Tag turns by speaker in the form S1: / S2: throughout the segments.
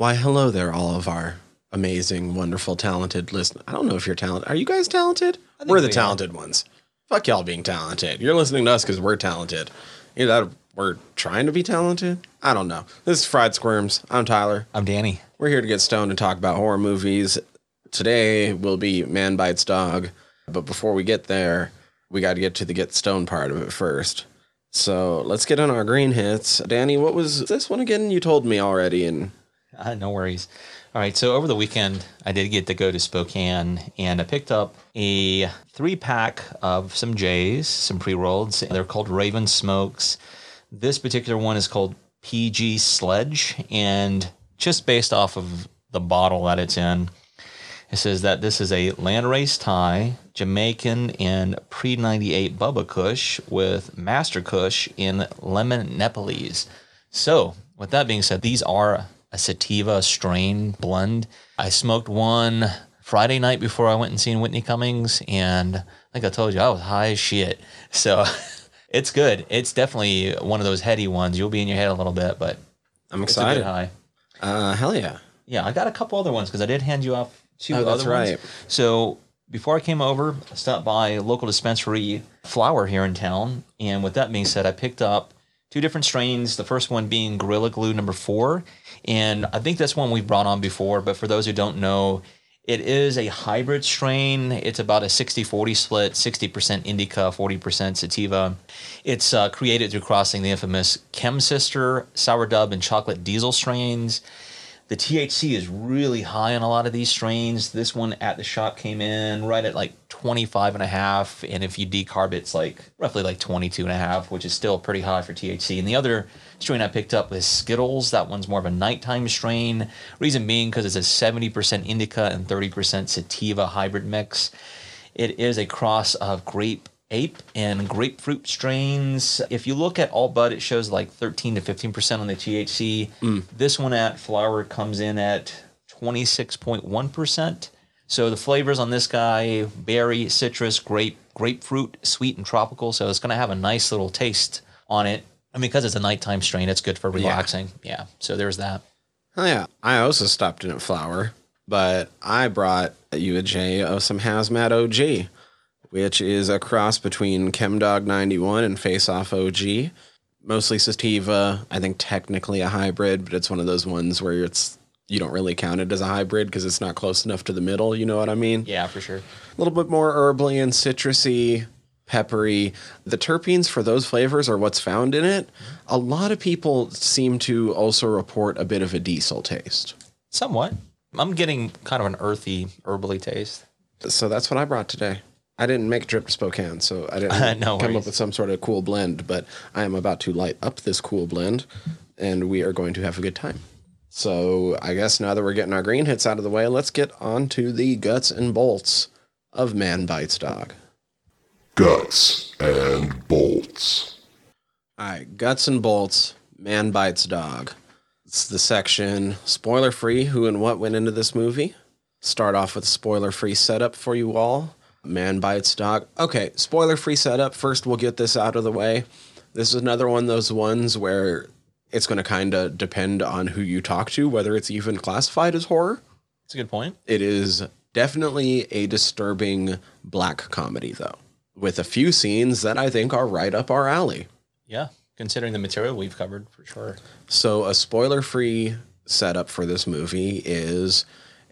S1: Why, hello there, all of our amazing, wonderful, talented listeners. I don't know if you're talented. Are you guys talented? We're the
S2: we are.
S1: talented ones. Fuck y'all being talented. You're listening to us because we're talented. Either that we're trying to be talented. I don't know. This is Fried Squirms. I'm Tyler.
S2: I'm Danny.
S1: We're here to get stoned and talk about horror movies. Today will be Man Bites Dog. But before we get there, we got to get to the get stoned part of it first. So let's get on our green hits. Danny, what was this one again? You told me already. And
S2: Uh, no worries. All right. So over the weekend, I did get to go to Spokane and I picked up a three pack of some J's, some pre rolls. They're called Raven Smokes. This particular one is called PG Sledge. And just based off of the bottle that it's in, it says that this is a Landrace Thai, Jamaican, and pre 98 Bubba Kush with Master Kush in lemon Nepalese. So, with that being said, these are a sativa strain blend. I smoked one Friday night before I went and seen Whitney Cummings, and like I told you, I was high as shit. So, it's good. It's definitely one of those heady ones. You'll be in your head a little bit, but
S1: I'm
S2: it's a good
S1: excited.
S2: high.
S1: Uh, hell yeah.
S2: Yeah, I got a couple other ones because I did hand you off two
S1: Oh, that's
S2: other ones. So before I came over, I stopped by a local dispensary flower here in town. And with that being said, I picked up two different strains. The first one being Gorilla Glue number four. And I think that's one we've brought on before. But for those who don't know, it is a hybrid strain. It's about a 60 40 split, 60% indica, 40% sativa. It's uh, created through crossing the infamous Chem Sister, Sour Dub, and Chocolate Diesel strains. The THC is really high on a lot of these strains. This one at the shop came in right at like 25 and a half. And if you decarb, it's like roughly like 22 and a half, which is still pretty high for THC. And the other strain I picked up was Skittles. That one's more of a nighttime strain. Reason being because it's a 70% indica and 30% sativa hybrid mix. It is a cross of grape ape and grapefruit strains. If you look at AllBud, it shows like 13 to 15% on the THC. Mm. This one at flower comes in at 26.1%. So the flavors on this guy berry, citrus, grape, grapefruit, sweet, and tropical. So it's going to have a nice little taste on it. And because it's a nighttime strain, it's good for relaxing. Yeah. So there's that.
S1: Oh, yeah. I also stopped in at Flower, but I brought you a J of some Hazmat OG, which is a cross between Chemdawg 91 and Face Off OG. Mostly sativa. I think technically a hybrid, but it's one of those ones where it's you don't really count it as a hybrid because it's not close enough to the middle. You know what I mean?
S2: Yeah, for sure.
S1: A little bit more herbally and citrusy, peppery. The terpenes for those flavors are what's found in it. A lot of people seem to also report a bit of a diesel taste.
S2: Somewhat. I'm getting kind of an earthy, herbally taste.
S1: So that's what I brought today. I didn't make a trip to Spokane, so I didn't
S2: No
S1: come
S2: worries.
S1: up with some sort of cool blend, but I am about to light up this cool blend and we are going to have a good time. So I guess now that we're getting our green hits out of the way, let's get on to the guts and bolts of Man Bites Dog.
S3: Guts and bolts.
S1: All right, guts and bolts, man bites dog. It's the section spoiler free who and what went into this movie. Start off with a spoiler free setup for you all. Man bites dog. Okay, spoiler free setup. First, we'll get this out of the way. This is another one of those ones where it's going to kind of depend on who you talk to, whether it's even classified as horror.
S2: That's a good point.
S1: It is definitely a disturbing black comedy, though, with a few scenes that I think are right up our alley.
S2: Yeah. Considering the material we've covered, for sure.
S1: So, a spoiler free setup for this movie is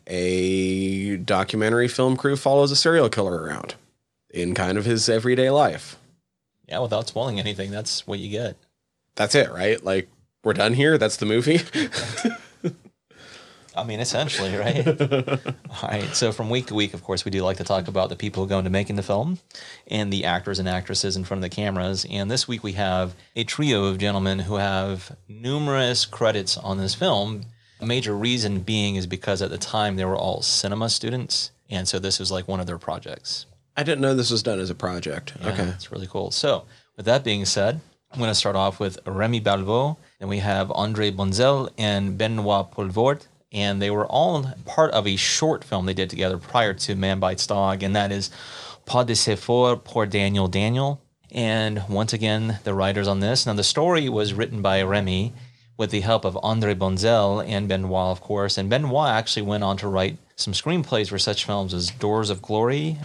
S1: a documentary film crew follows a serial killer around in kind of his everyday life.
S2: Yeah, without spoiling anything, that's what you get.
S1: That's it, right? Like, we're done here. That's the movie.
S2: I mean, essentially, right? All right. So from week to week, of course, we do like to talk about the people who go into making the film and the actors and actresses in front of the cameras. And this week we have a trio of gentlemen who have numerous credits on this film. A major reason being is because at the time they were all cinema students. And so this was like one of their projects.
S1: I didn't know this was done as a project.
S2: Yeah,
S1: Okay.
S2: It's really cool. So, with that being said, I'm going to start off with Remy Belvaux. Then we have Andre Bonzel and Benoit Poelvoorde. And they were all part of a short film they did together prior to Man Bites Dog. And that is Pas de C4 pour Daniel Daniel. And once again, the writers on this. Now, the story was written by Remy, with the help of Andre Bonzel and Benoit, of course. And Benoit actually went on to write some screenplays for such films as Doors of Glory,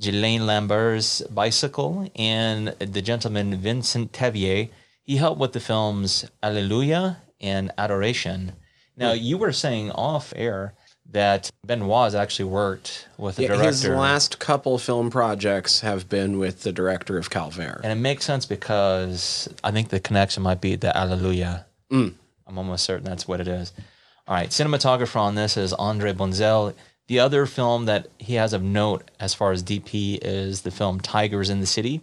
S2: Ghislaine Lambert's Bicycle, and the gentleman Vincent Tavier. He helped with the films Alleluia and Adoration. Now, hmm. you were saying off air that Benoit has actually worked with the
S1: Yeah,
S2: director.
S1: his last couple film projects have been with the director of Calvaire.
S2: And it makes sense because I think the connection might be the Alleluia. Mm. I'm almost certain that's what it is. All right, cinematographer on this is Andre Bonzel. The other film that he has of note as far as DP is the film Tigers in the City.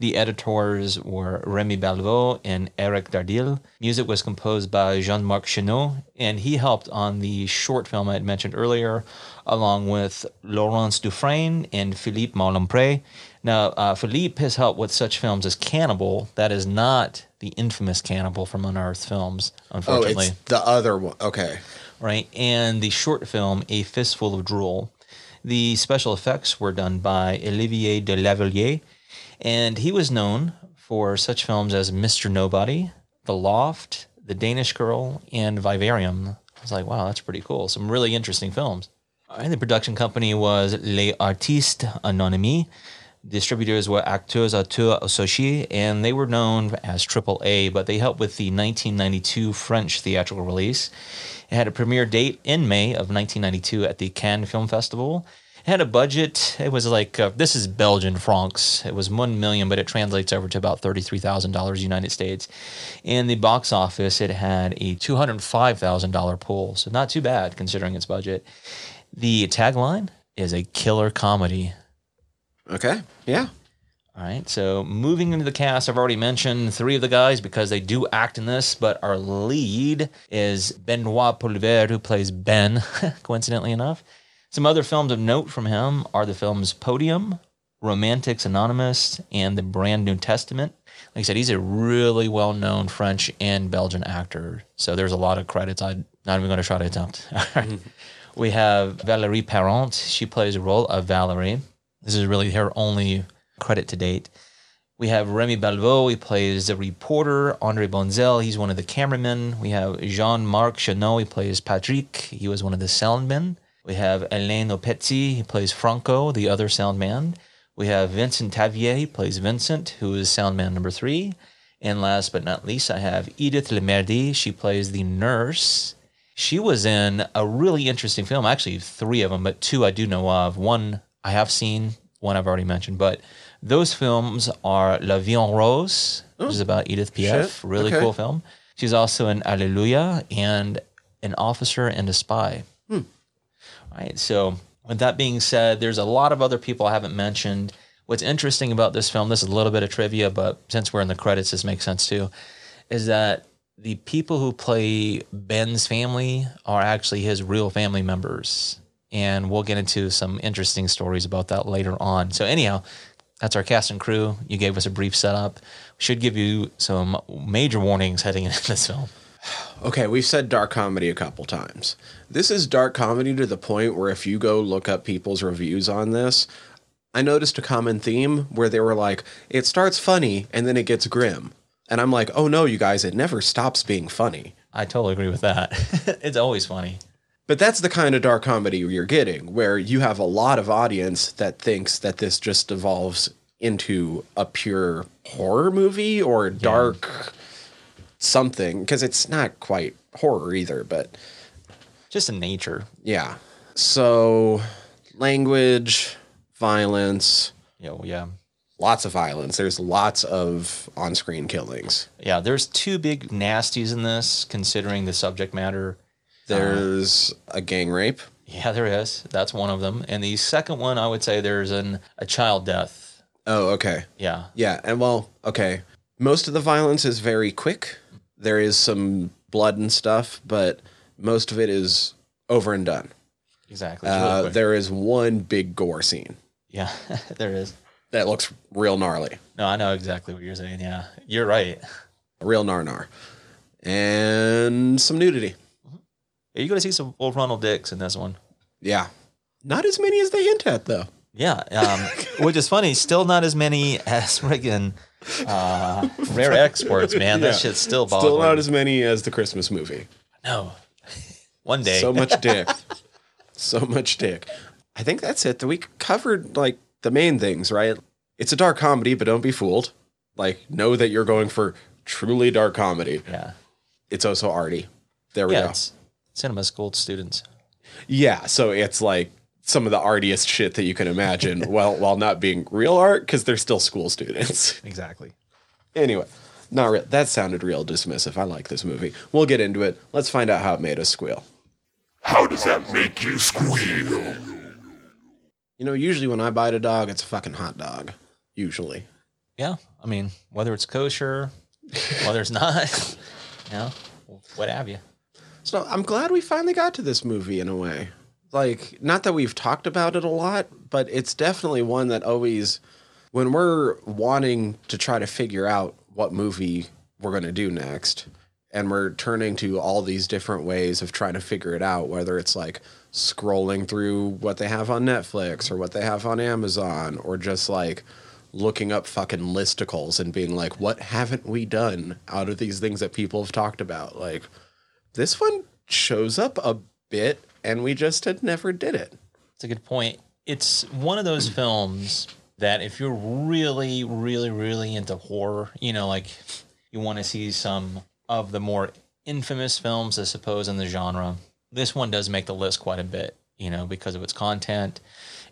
S2: The editors were Remy Belvaux and Eric Dardill. Music was composed by Jean-Marc Chenut, and he helped on the short film I had mentioned earlier, along with Laurence Dufresne and Philippe Malempré. Now, uh, Philippe has helped with such films as Cannibal. That is not the infamous Cannibal from Unearthed Films, unfortunately.
S1: oh, it's the other one. Okay.
S2: right? And the short film, A Fistful of Drool. The special effects were done by Olivier de Laveleye, and he was known for such films as Mr. Nobody, The Loft, The Danish Girl, and Vivarium. I was like, wow, that's pretty cool. Some really interesting films. And the production company was Les Artistes Anonymes. Distributors were Acteurs Auteurs Associés, and they were known as AAA, but they helped with the 1992 French theatrical release. It had a premiere date in May of 1992 at the Cannes Film Festival. It had a budget. It was like uh, this is Belgian francs. It was one million, but it translates over to about thirty-three thousand dollars United States. In the box office, it had a two hundred five thousand dollar pull, so not too bad considering its budget. The tagline is a killer comedy.
S1: Okay. Yeah.
S2: All right. So moving into the cast, I've already mentioned three of the guys because they do act in this, but our lead is Benoit Poelvoorde, who plays Ben, coincidentally enough. Some other films of note from him are the films Podium, Romantics Anonymous, and The Brand New Testament. Like I said, he's a really well known French and Belgian actor. So there's a lot of credits I'm not even going to try to attempt. All right. Mm-hmm. We have Valérie Parent. She plays the role of Valerie. This is really her only credit to date. We have Remy Belvaux. He plays the reporter. Andre Bonzel. He's one of the cameramen. We have Jean-Marc Chenut. He plays Patrick. He was one of the soundmen. We have Alain Oppezzi. He plays Franco, the other soundman. We have Vincent Tavier. He plays Vincent, who is soundman number three. And last but not least, I have Edith Le Merdy. She plays the nurse. She was in a really interesting film, actually three of them, but two I do know of. One I have seen, one I've already mentioned, but those films are La Vie en Rose, which is oh, about Edith Piaf,
S1: shit.
S2: really
S1: Okay.
S2: cool film. She's also in Alleluia and An Officer and a Spy. All right. So, with that being said, there's a lot of other people I haven't mentioned. What's interesting about this film, this is a little bit of trivia, but since we're in the credits, this makes sense too, is that the people who play Ben's family are actually his real family members. And we'll get into some interesting stories about that later on. So, anyhow, that's our cast and crew. You gave us a brief setup. Should give you some major warnings heading into this film.
S1: Okay, we've said dark comedy a couple times. This is dark comedy to the point where if you go look up people's reviews on this, I noticed a common theme where they were like, it starts funny and then it gets grim. And I'm like, oh no, you guys, it never stops being funny.
S2: I totally agree with that. it's always funny.
S1: But that's the kind of dark comedy you're getting, where you have a lot of audience that thinks that this just evolves into a pure horror movie or dark something, because it's not quite horror either, but
S2: Just in nature.
S1: yeah. So, language, violence,
S2: You know, yeah.
S1: lots of violence. There's lots of on screen killings.
S2: Yeah, there's two big nasties in this, considering the subject matter.
S1: There's a gang rape.
S2: Yeah, there is. That's one of them. And the second one, I would say there's an a child death.
S1: Oh, okay.
S2: Yeah,
S1: Yeah, and well, okay. Most of the violence is very quick. There is some blood and stuff, but most of it is over and done.
S2: exactly.
S1: Uh, there is one big gore scene
S2: yeah, there is.
S1: that looks real gnarly,
S2: No, I know exactly what you're saying. Yeah, you're right.
S1: real narnar, and some nudity.
S2: You're going to see some old Ronald Dicks in this one.
S1: Yeah, not as many as they hint at though.
S2: Yeah, um, which is funny. Still not as many as friggin' Rare exports, man. That shit's still
S1: Still not as many as the Christmas movie.
S2: no. One day.
S1: So much dick. so much dick. I think that's it. We covered like the main things, right? It's a dark comedy, but don't be fooled. Like, know that you're going for truly dark comedy.
S2: yeah.
S1: It's also arty. There we
S2: Yeah.
S1: go.
S2: It's cinema school students.
S1: Yeah, so it's like some of the artiest shit that you can imagine, while while not being real art because they're still school students.
S2: Exactly.
S1: anyway, not real. That sounded real dismissive. I like this movie. We'll get into it. Let's find out how it made us squeal.
S3: How does that make you squeal?
S1: You know, usually when I bite a dog, it's a fucking hot dog. Usually.
S2: Yeah. I mean, whether it's kosher, whether it's not, you know, what have you.
S1: So I'm glad we finally got to this movie in a way. Like, not that we've talked about it a lot, but it's definitely one that always, when we're wanting to try to figure out what movie we're going to do next, and we're turning to all these different ways of trying to figure it out, whether it's like scrolling through what they have on Netflix or what they have on Amazon, or just like looking up fucking listicles and being like, what haven't we done out of these things that people have talked about? Like, this one shows up a bit and we just had never did it.
S2: It's a good point. It's one of those films that if you're really, really, really into horror, you know, like you want to see some of the more infamous films, I suppose, in the genre, this one does make the list quite a bit, you know, because of its content.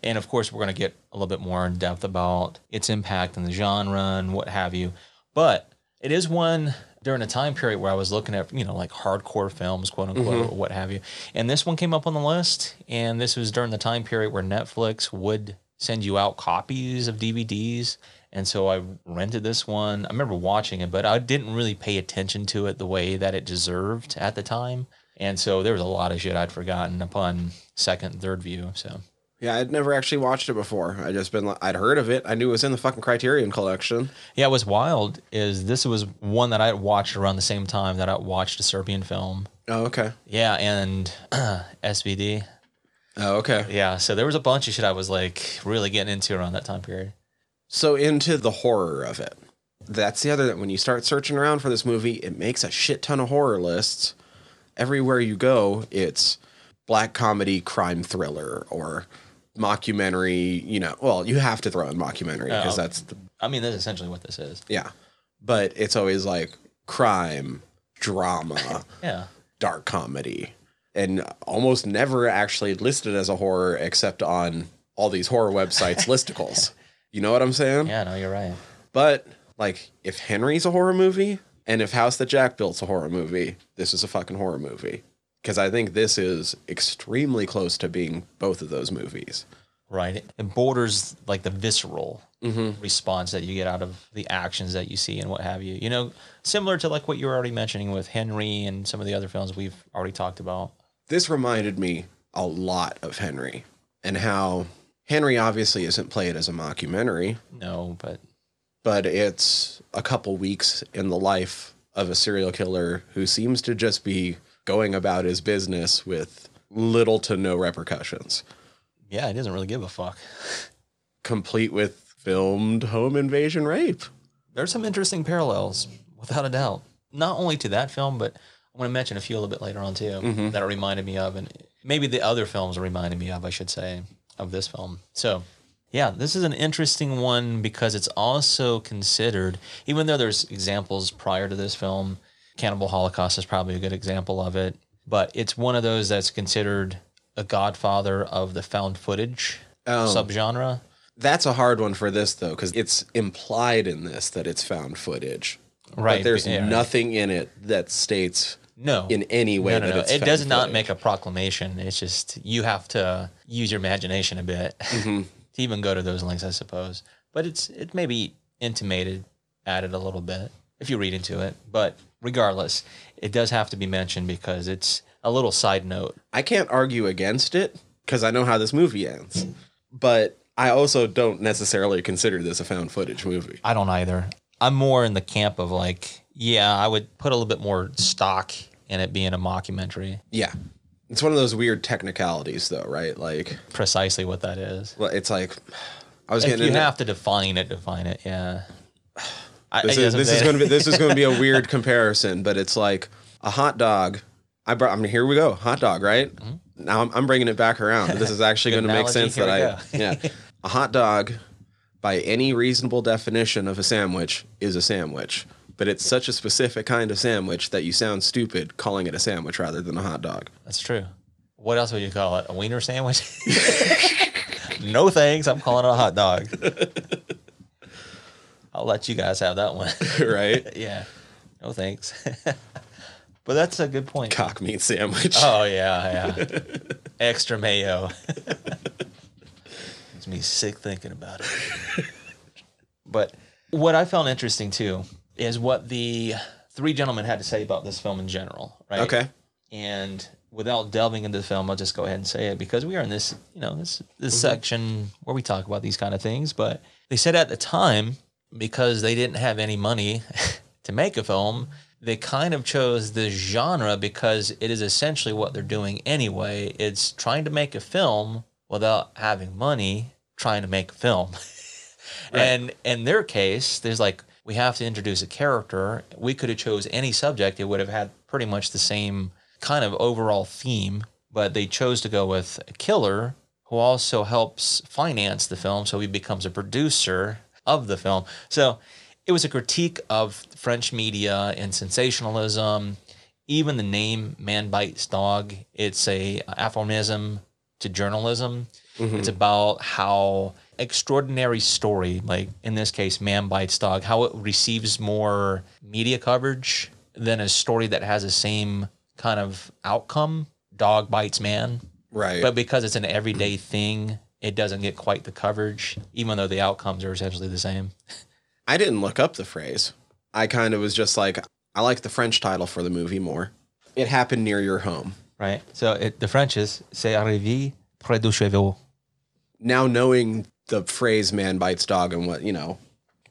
S2: And of course, we're going to get a little bit more in depth about its impact in the genre and what have you. But it is one during a time period where I was looking at, you know, like hardcore films, quote unquote, mm-hmm. or what have you. And this one came up on the list. And this was during the time period where Netflix would send you out copies of DVDs. And so I rented this one. I remember watching it, but I didn't really pay attention to it the way that it deserved at the time. And so there was a lot of shit I'd forgotten upon second third view. So
S1: Yeah, I'd never actually watched it before. I just been I'd heard of it. I knew it was in the fucking Criterion collection.
S2: Yeah, what's wild is this was one that I watched around the same time that I watched a Serbian film.
S1: Oh, okay.
S2: Yeah, and SVD.
S1: Oh, okay.
S2: Yeah, so there was a bunch of shit I was like really getting into around that time period.
S1: So into the horror of it. That's the other that when you start searching around for this movie, it makes a shit ton of horror lists. Everywhere you go, it's black comedy, crime thriller, or mockumentary. You know, well, you have to throw in mockumentary because
S2: Oh.
S1: that's the
S2: I mean, that's essentially what this is.
S1: yeah. But it's always like crime, drama,
S2: Yeah.
S1: dark comedy, and almost never actually listed as a horror except on all these horror websites listicles. You know what I'm saying?
S2: Yeah, no, you're right.
S1: But like, if Henry's a horror movie, and if House That Jack Built's a horror movie, this is a fucking horror movie. Because I think this is extremely close to being both of those movies.
S2: Right. It borders like the visceral mm-hmm. response that you get out of the actions that you see and what have you. You know, similar to like what you were already mentioning with Henry and some of the other films we've already talked about.
S1: This reminded me a lot of Henry and how Henry obviously isn't played as a mockumentary,
S2: No, but
S1: but it's a couple weeks in the life of a serial killer who seems to just be going about his business with little to no repercussions.
S2: yeah, he doesn't really give a fuck.
S1: complete with filmed home invasion rape.
S2: There's some interesting parallels, without a doubt. Not only to that film, but I want to mention a few a little bit later on too mm-hmm. that it reminded me of, and maybe the other films reminded me of, I should say, of this film. So, yeah, this is an interesting one because it's also considered, even though there's examples prior to this film, Cannibal Holocaust is probably a good example of it, but it's one of those that's considered a godfather of the found footage subgenre.
S1: That's a hard one for this though, because it's implied in this that it's found footage.
S2: Right,
S1: But there's
S2: yeah.
S1: nothing in it that states
S2: No,
S1: in any way
S2: no, no, no. It does not
S1: footage.
S2: make a proclamation. It's just you have to use your imagination a bit
S1: Mm-hmm.
S2: to even go to those links, I suppose. But it's it may be intimated, added a little bit if you read into it. But regardless, it does have to be mentioned because it's a little side note.
S1: I can't argue against it because I know how this movie ends. But I also don't necessarily consider this a found footage movie.
S2: I don't either. I'm more in the camp of like, yeah, I would put a little bit more stock in it being a mockumentary.
S1: Yeah. It's one of those weird technicalities though, right? Like
S2: Precisely what that is.
S1: well, it's like I was
S2: If
S1: getting
S2: you have to define it, define it. Yeah. I,
S1: This is this is going to be this is going to be a weird comparison, but it's like a hot dog. I brought. I mean, here we go, hot dog, right? Now I'm, I'm bringing it back around. This is actually
S2: Mm-hmm.
S1: Going to make sense that I yeah, a hot dog, by any reasonable definition of a sandwich, is a sandwich. But it's such a specific kind of sandwich that you sound stupid calling it a sandwich rather than a hot dog.
S2: That's true. What else would you call it? A wiener sandwich? no thanks. I'm calling it a hot dog. I'll let you guys have that one.
S1: right?
S2: yeah. No thanks. but that's a good point.
S1: Cock meat sandwich.
S2: Oh yeah, yeah. Extra mayo. Makes me sick thinking about it. but what I found interesting too is what the three gentlemen had to say about this film in general, right?
S1: Okay.
S2: And without delving into the film, I'll just go ahead and say it because we are in this, you know, this this mm-hmm. section where we talk about these kind of things. But they said at the time, because they didn't have any money to make a film, they kind of chose this genre because it is essentially what they're doing anyway. It's trying to make a film without having money, trying to make a film. And in their case, there's like we have to introduce a character. We could have chose any subject; it would have had pretty much the same kind of overall theme. But they chose to go with a killer who also helps finance the film, so he becomes a producer of the film. So it was a critique of French media and sensationalism. Even the name "Man Bites Dog" it's a uh, aphorism to journalism. Mm-hmm. It's about how extraordinary story, like in this case, Man Bites Dog, how it receives more media coverage than a story that has the same kind of outcome. Dog bites man.
S1: Right.
S2: But because it's an everyday thing, it doesn't get quite the coverage, even though the outcomes are essentially the same.
S1: I didn't look up the phrase. I kind of was just like, I like the French title for the movie more. It happened near your home.
S2: Right. So it, the French is c'est arrivé près de chez vous.
S1: Now knowing the phrase "man bites dog" and what you know,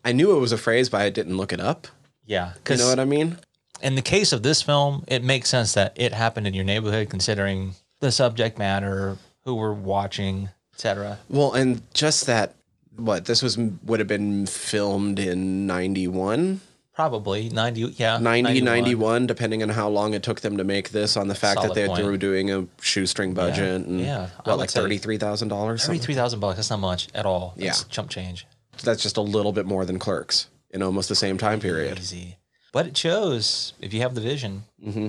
S1: I knew it was a phrase, but I didn't look it up.
S2: Yeah.
S1: You know what I mean?
S2: in the case of this film, it makes sense that it happened in your neighborhood, considering the subject matter, who we're watching, etc.
S1: Well, and just that, what this was would have been filmed in 91,
S2: Probably 90, yeah.
S1: 90, 91, depending on how long it took them to make this. On the fact
S2: Solid
S1: that they
S2: point.
S1: were doing a shoestring budget and
S2: yeah,
S1: what, like thirty three thousand dollars.
S2: Thirty-three thousand bucks. That's not much at all. That's
S1: Yeah.
S2: chump change.
S1: That's just a little bit more than Clerks in almost the same time period.
S2: Easy, but it shows if you have the vision. Mm-hmm.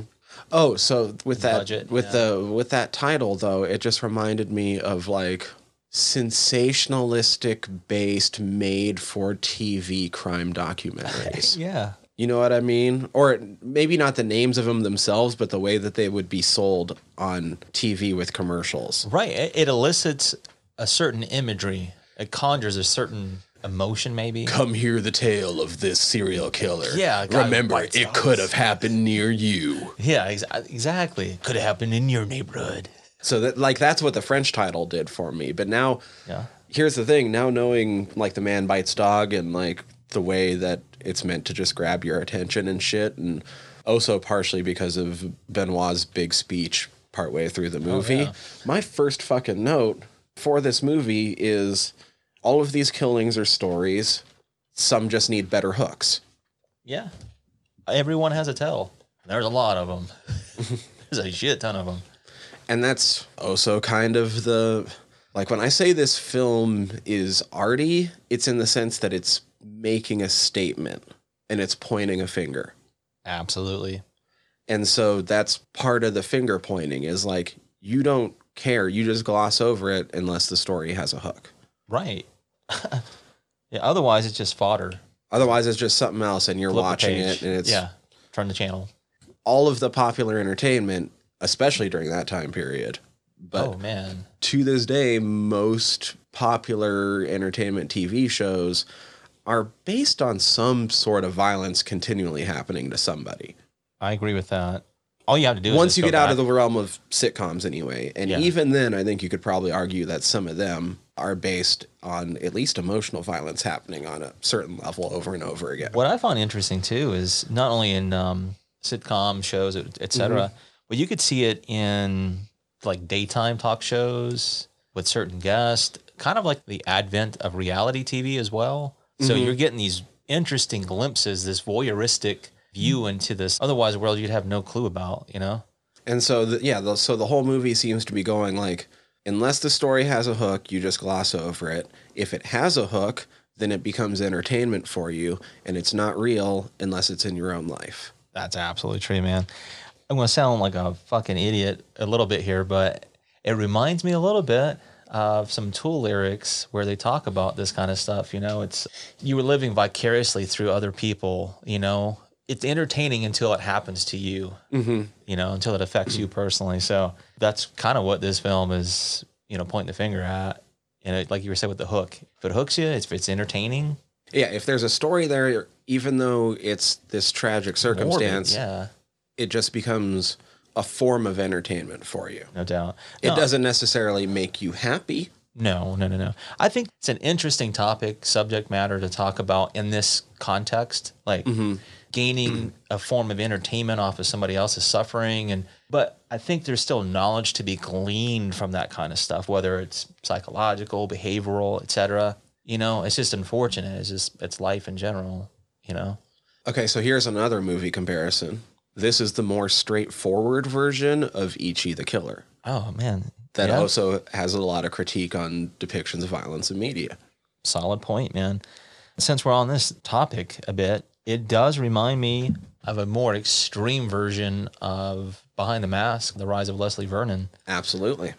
S1: Oh, so with that
S2: Budget,
S1: with
S2: yeah.
S1: the with that title though, it just reminded me of like sensationalistic based made for TV crime documentaries.
S2: Yeah,
S1: you know what I mean? Or maybe not the names of them themselves, but the way that they would be sold on TV with commercials.
S2: right. It, it elicits a certain imagery. It conjures a certain emotion, maybe.
S1: Come hear the tale of this serial killer.
S2: Yeah, a guy who
S1: remember it could have happened near you.
S2: Yeah, ex- exactly. Could have happened in your neighborhood.
S1: So that like that's what the French title did for me. But now
S2: Yeah.
S1: here's the thing now knowing like the man bites dog and like the way that it's meant to just grab your attention and shit and also partially because of benoit's big speech partway through the oh, movie
S2: yeah.
S1: my first fucking note for this movie is all of these killings are stories some just need better hooks
S2: Yeah. Everyone has a tell. There's a lot of them. There's a shit ton of them.
S1: And that's also kind of the like when I say this film is arty, it's in the sense that it's making a statement and it's pointing a finger.
S2: Absolutely.
S1: And so that's part of the finger pointing is like you don't care, you just gloss over it unless the story has a hook.
S2: Right. yeah. Otherwise, it's just fodder.
S1: Otherwise it's just something else and you're
S2: Flip
S1: watching it and it's
S2: yeah. Turn the channel.
S1: all of the popular entertainment, especially during that time period. But
S2: oh man.
S1: to this day, most popular entertainment TV shows are based on some sort of violence continually happening to somebody.
S2: I agree with that. All you have to do
S1: Once you get out of the realm of sitcoms, anyway. And
S2: Yeah.
S1: even then, I think you could probably argue that some of them are based on at least emotional violence happening on a certain level over and over again.
S2: What I find interesting too is not only in um, sitcom shows, et et cetera,
S1: Mm-hmm.
S2: But you could see it in like daytime talk shows with certain guests, kind of like the advent of reality TV as well. So
S1: Mm-hmm.
S2: you're getting these interesting glimpses, this voyeuristic view into this otherwise world you'd have no clue about, you know?
S1: And so, the, yeah, the, so the whole movie seems to be going like, unless the story has a hook, you just gloss over it. If it has a hook, then it becomes entertainment for you, and it's not real unless it's in your own life.
S2: That's absolutely true, man. I'm going to sound like a fucking idiot a little bit here, but it reminds me a little bit of some Tool lyrics where they talk about this kind of stuff. You know, it's you were living vicariously through other people. You know, it's entertaining until it happens to you. Mm-hmm. You know, until it affects you personally. So that's kind of what this film is. You know, pointing the finger at. And it, like you were saying with the hook, if it hooks you, if it's entertaining,
S1: Yeah, if there's a story there, even though it's this tragic
S2: morbid,
S1: circumstance,
S2: yeah,
S1: it just becomes a form of entertainment for you.
S2: no doubt.
S1: It
S2: No,
S1: doesn't necessarily make you happy.
S2: No, no, no, no. I think it's an interesting topic, subject matter to talk about in this context, like mm-hmm. gaining a form of entertainment off of somebody else's suffering and but I think there's still knowledge to be gleaned from that kind of stuff, whether it's psychological, behavioral, etc. You know, it's just unfortunate. It's just it's life in general, you know.
S1: Okay, so here's another movie comparison. This is the more straightforward version of Ichi the Killer
S2: Oh man.
S1: that
S2: Yeah.
S1: also has a lot of critique on depictions of violence in media.
S2: solid point, man. Since we're on this topic a bit, it does remind me of a more extreme version of Behind the Mask, The Rise of Leslie Vernon.
S1: Absolutely.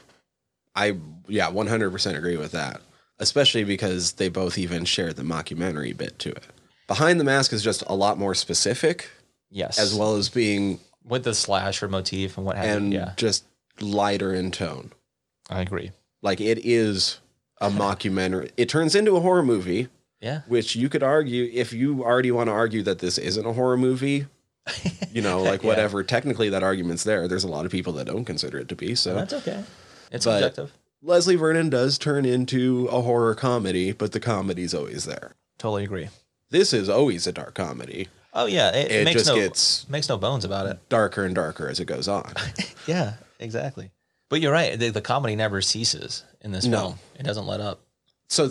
S1: I, yeah, 100% agree with that, especially because they both even share the mockumentary bit to it. Behind the Mask is just a lot more specific,
S2: Yes.
S1: as well as being
S2: With the slash slasher motif and what have
S1: and
S2: you. Yeah,
S1: just lighter in tone.
S2: I agree.
S1: Like it is a mockumentary. It turns into a horror movie,
S2: Yeah.
S1: which you could argue if you already want to argue that this isn't a horror movie, you know, like
S2: Yeah.
S1: whatever. Technically, that argument's there. There's a lot of people that don't consider it to be. So
S2: That's okay. It's
S1: But-
S2: objective.
S1: Leslie Vernon does turn into a horror comedy, but the comedy's always there.
S2: Totally agree.
S1: This is always a dark comedy.
S2: Oh yeah, it,
S1: It
S2: makes
S1: just
S2: no
S1: gets
S2: makes no bones about it.
S1: darker and darker as it goes on.
S2: Yeah, exactly. But you're right. The, the comedy never ceases in this
S1: No.
S2: film. It doesn't let up.
S1: so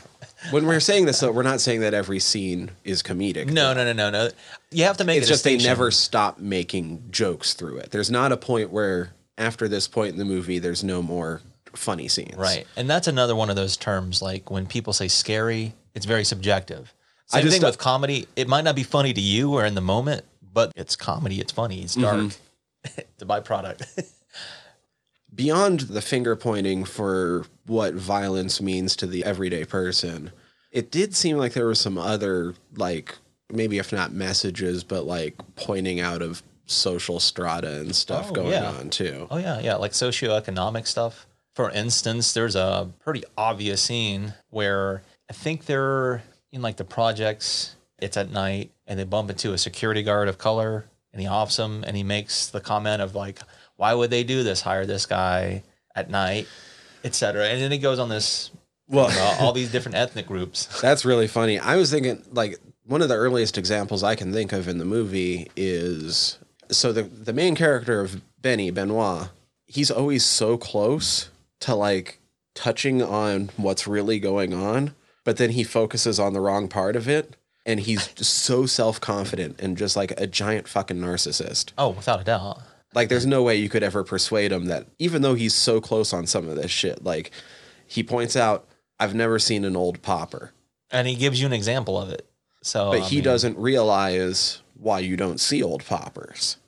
S1: when we're saying this, though, we're not saying that every scene is comedic.
S2: No, no, no, no, no. You have to make
S1: it's just they never stop making jokes through it. There's not a point where after this point in the movie, there's no more funny scenes.
S2: Right. And that's another one of those terms. Like when people say scary, it's very subjective.
S1: I
S2: Same
S1: just-
S2: thing with comedy. It might not be funny to you or in the moment, but it's comedy. It's funny. It's dark.
S1: Mm-hmm.
S2: the byproduct.
S1: Beyond the finger pointing for what violence means to the everyday person, it did seem like there were some other, like, maybe if not messages, but like pointing out of social strata and stuff
S2: Oh,
S1: going
S2: yeah.
S1: on too.
S2: oh yeah, yeah. Like socioeconomic stuff. For instance, there's a pretty obvious scene where I think they're in like the projects. It's at night, and they bump into a security guard of color, and he offs him, and he makes the comment of like, "Why would they do this? Hire this guy at night, etc." And then he goes on this
S1: Well,
S2: all these different ethnic groups.
S1: That's really funny. I was thinking like one of the earliest examples I can think of in the movie is so the the main character of Benny Benoit, he's always so close to like touching on what's really going on, but then he focuses on the wrong part of it and he's just so self-confident and just like a giant fucking narcissist.
S2: Oh, without a doubt.
S1: Like there's no way you could ever persuade him that even though he's so close on some of this shit, like he points out I've never seen an old popper.
S2: And he gives you an example of it. So,
S1: but
S2: I
S1: he
S2: mean,
S1: doesn't realize why you don't see old poppers.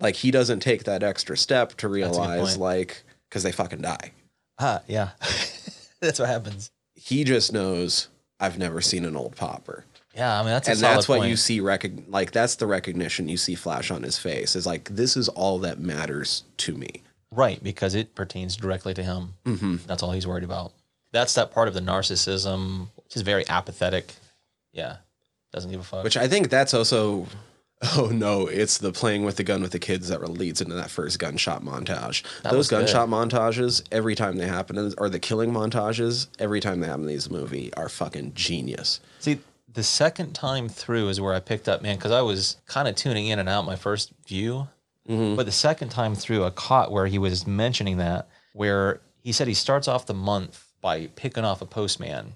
S1: Like he doesn't take that extra step to realize, like, because they fucking die.
S2: Ah, yeah, that's what happens.
S1: He just knows I've never seen an old popper,
S2: Yeah, I mean that's a
S1: and that's what
S2: point.
S1: you see. Recog- like that's the recognition you see flash on his face. Is like this is all that matters to me.
S2: Right, because it pertains directly to him. Mm-hmm. That's all he's worried about. That's that part of the narcissism, which is very apathetic. Yeah, doesn't give a fuck.
S1: Which I think that's also. Oh no! It's the playing with the gun with the kids that leads into that first gunshot montage.
S2: That
S1: Those
S2: was good.
S1: gunshot montages, every time they happen, or the killing montages, every time they happen in these movie, are fucking genius.
S2: See, the second time through is where I picked up, man, because I was kind of tuning in and out my first view. Mm-hmm. But the second time through, I caught where he was mentioning that, where he said he starts off the month by picking off a postman.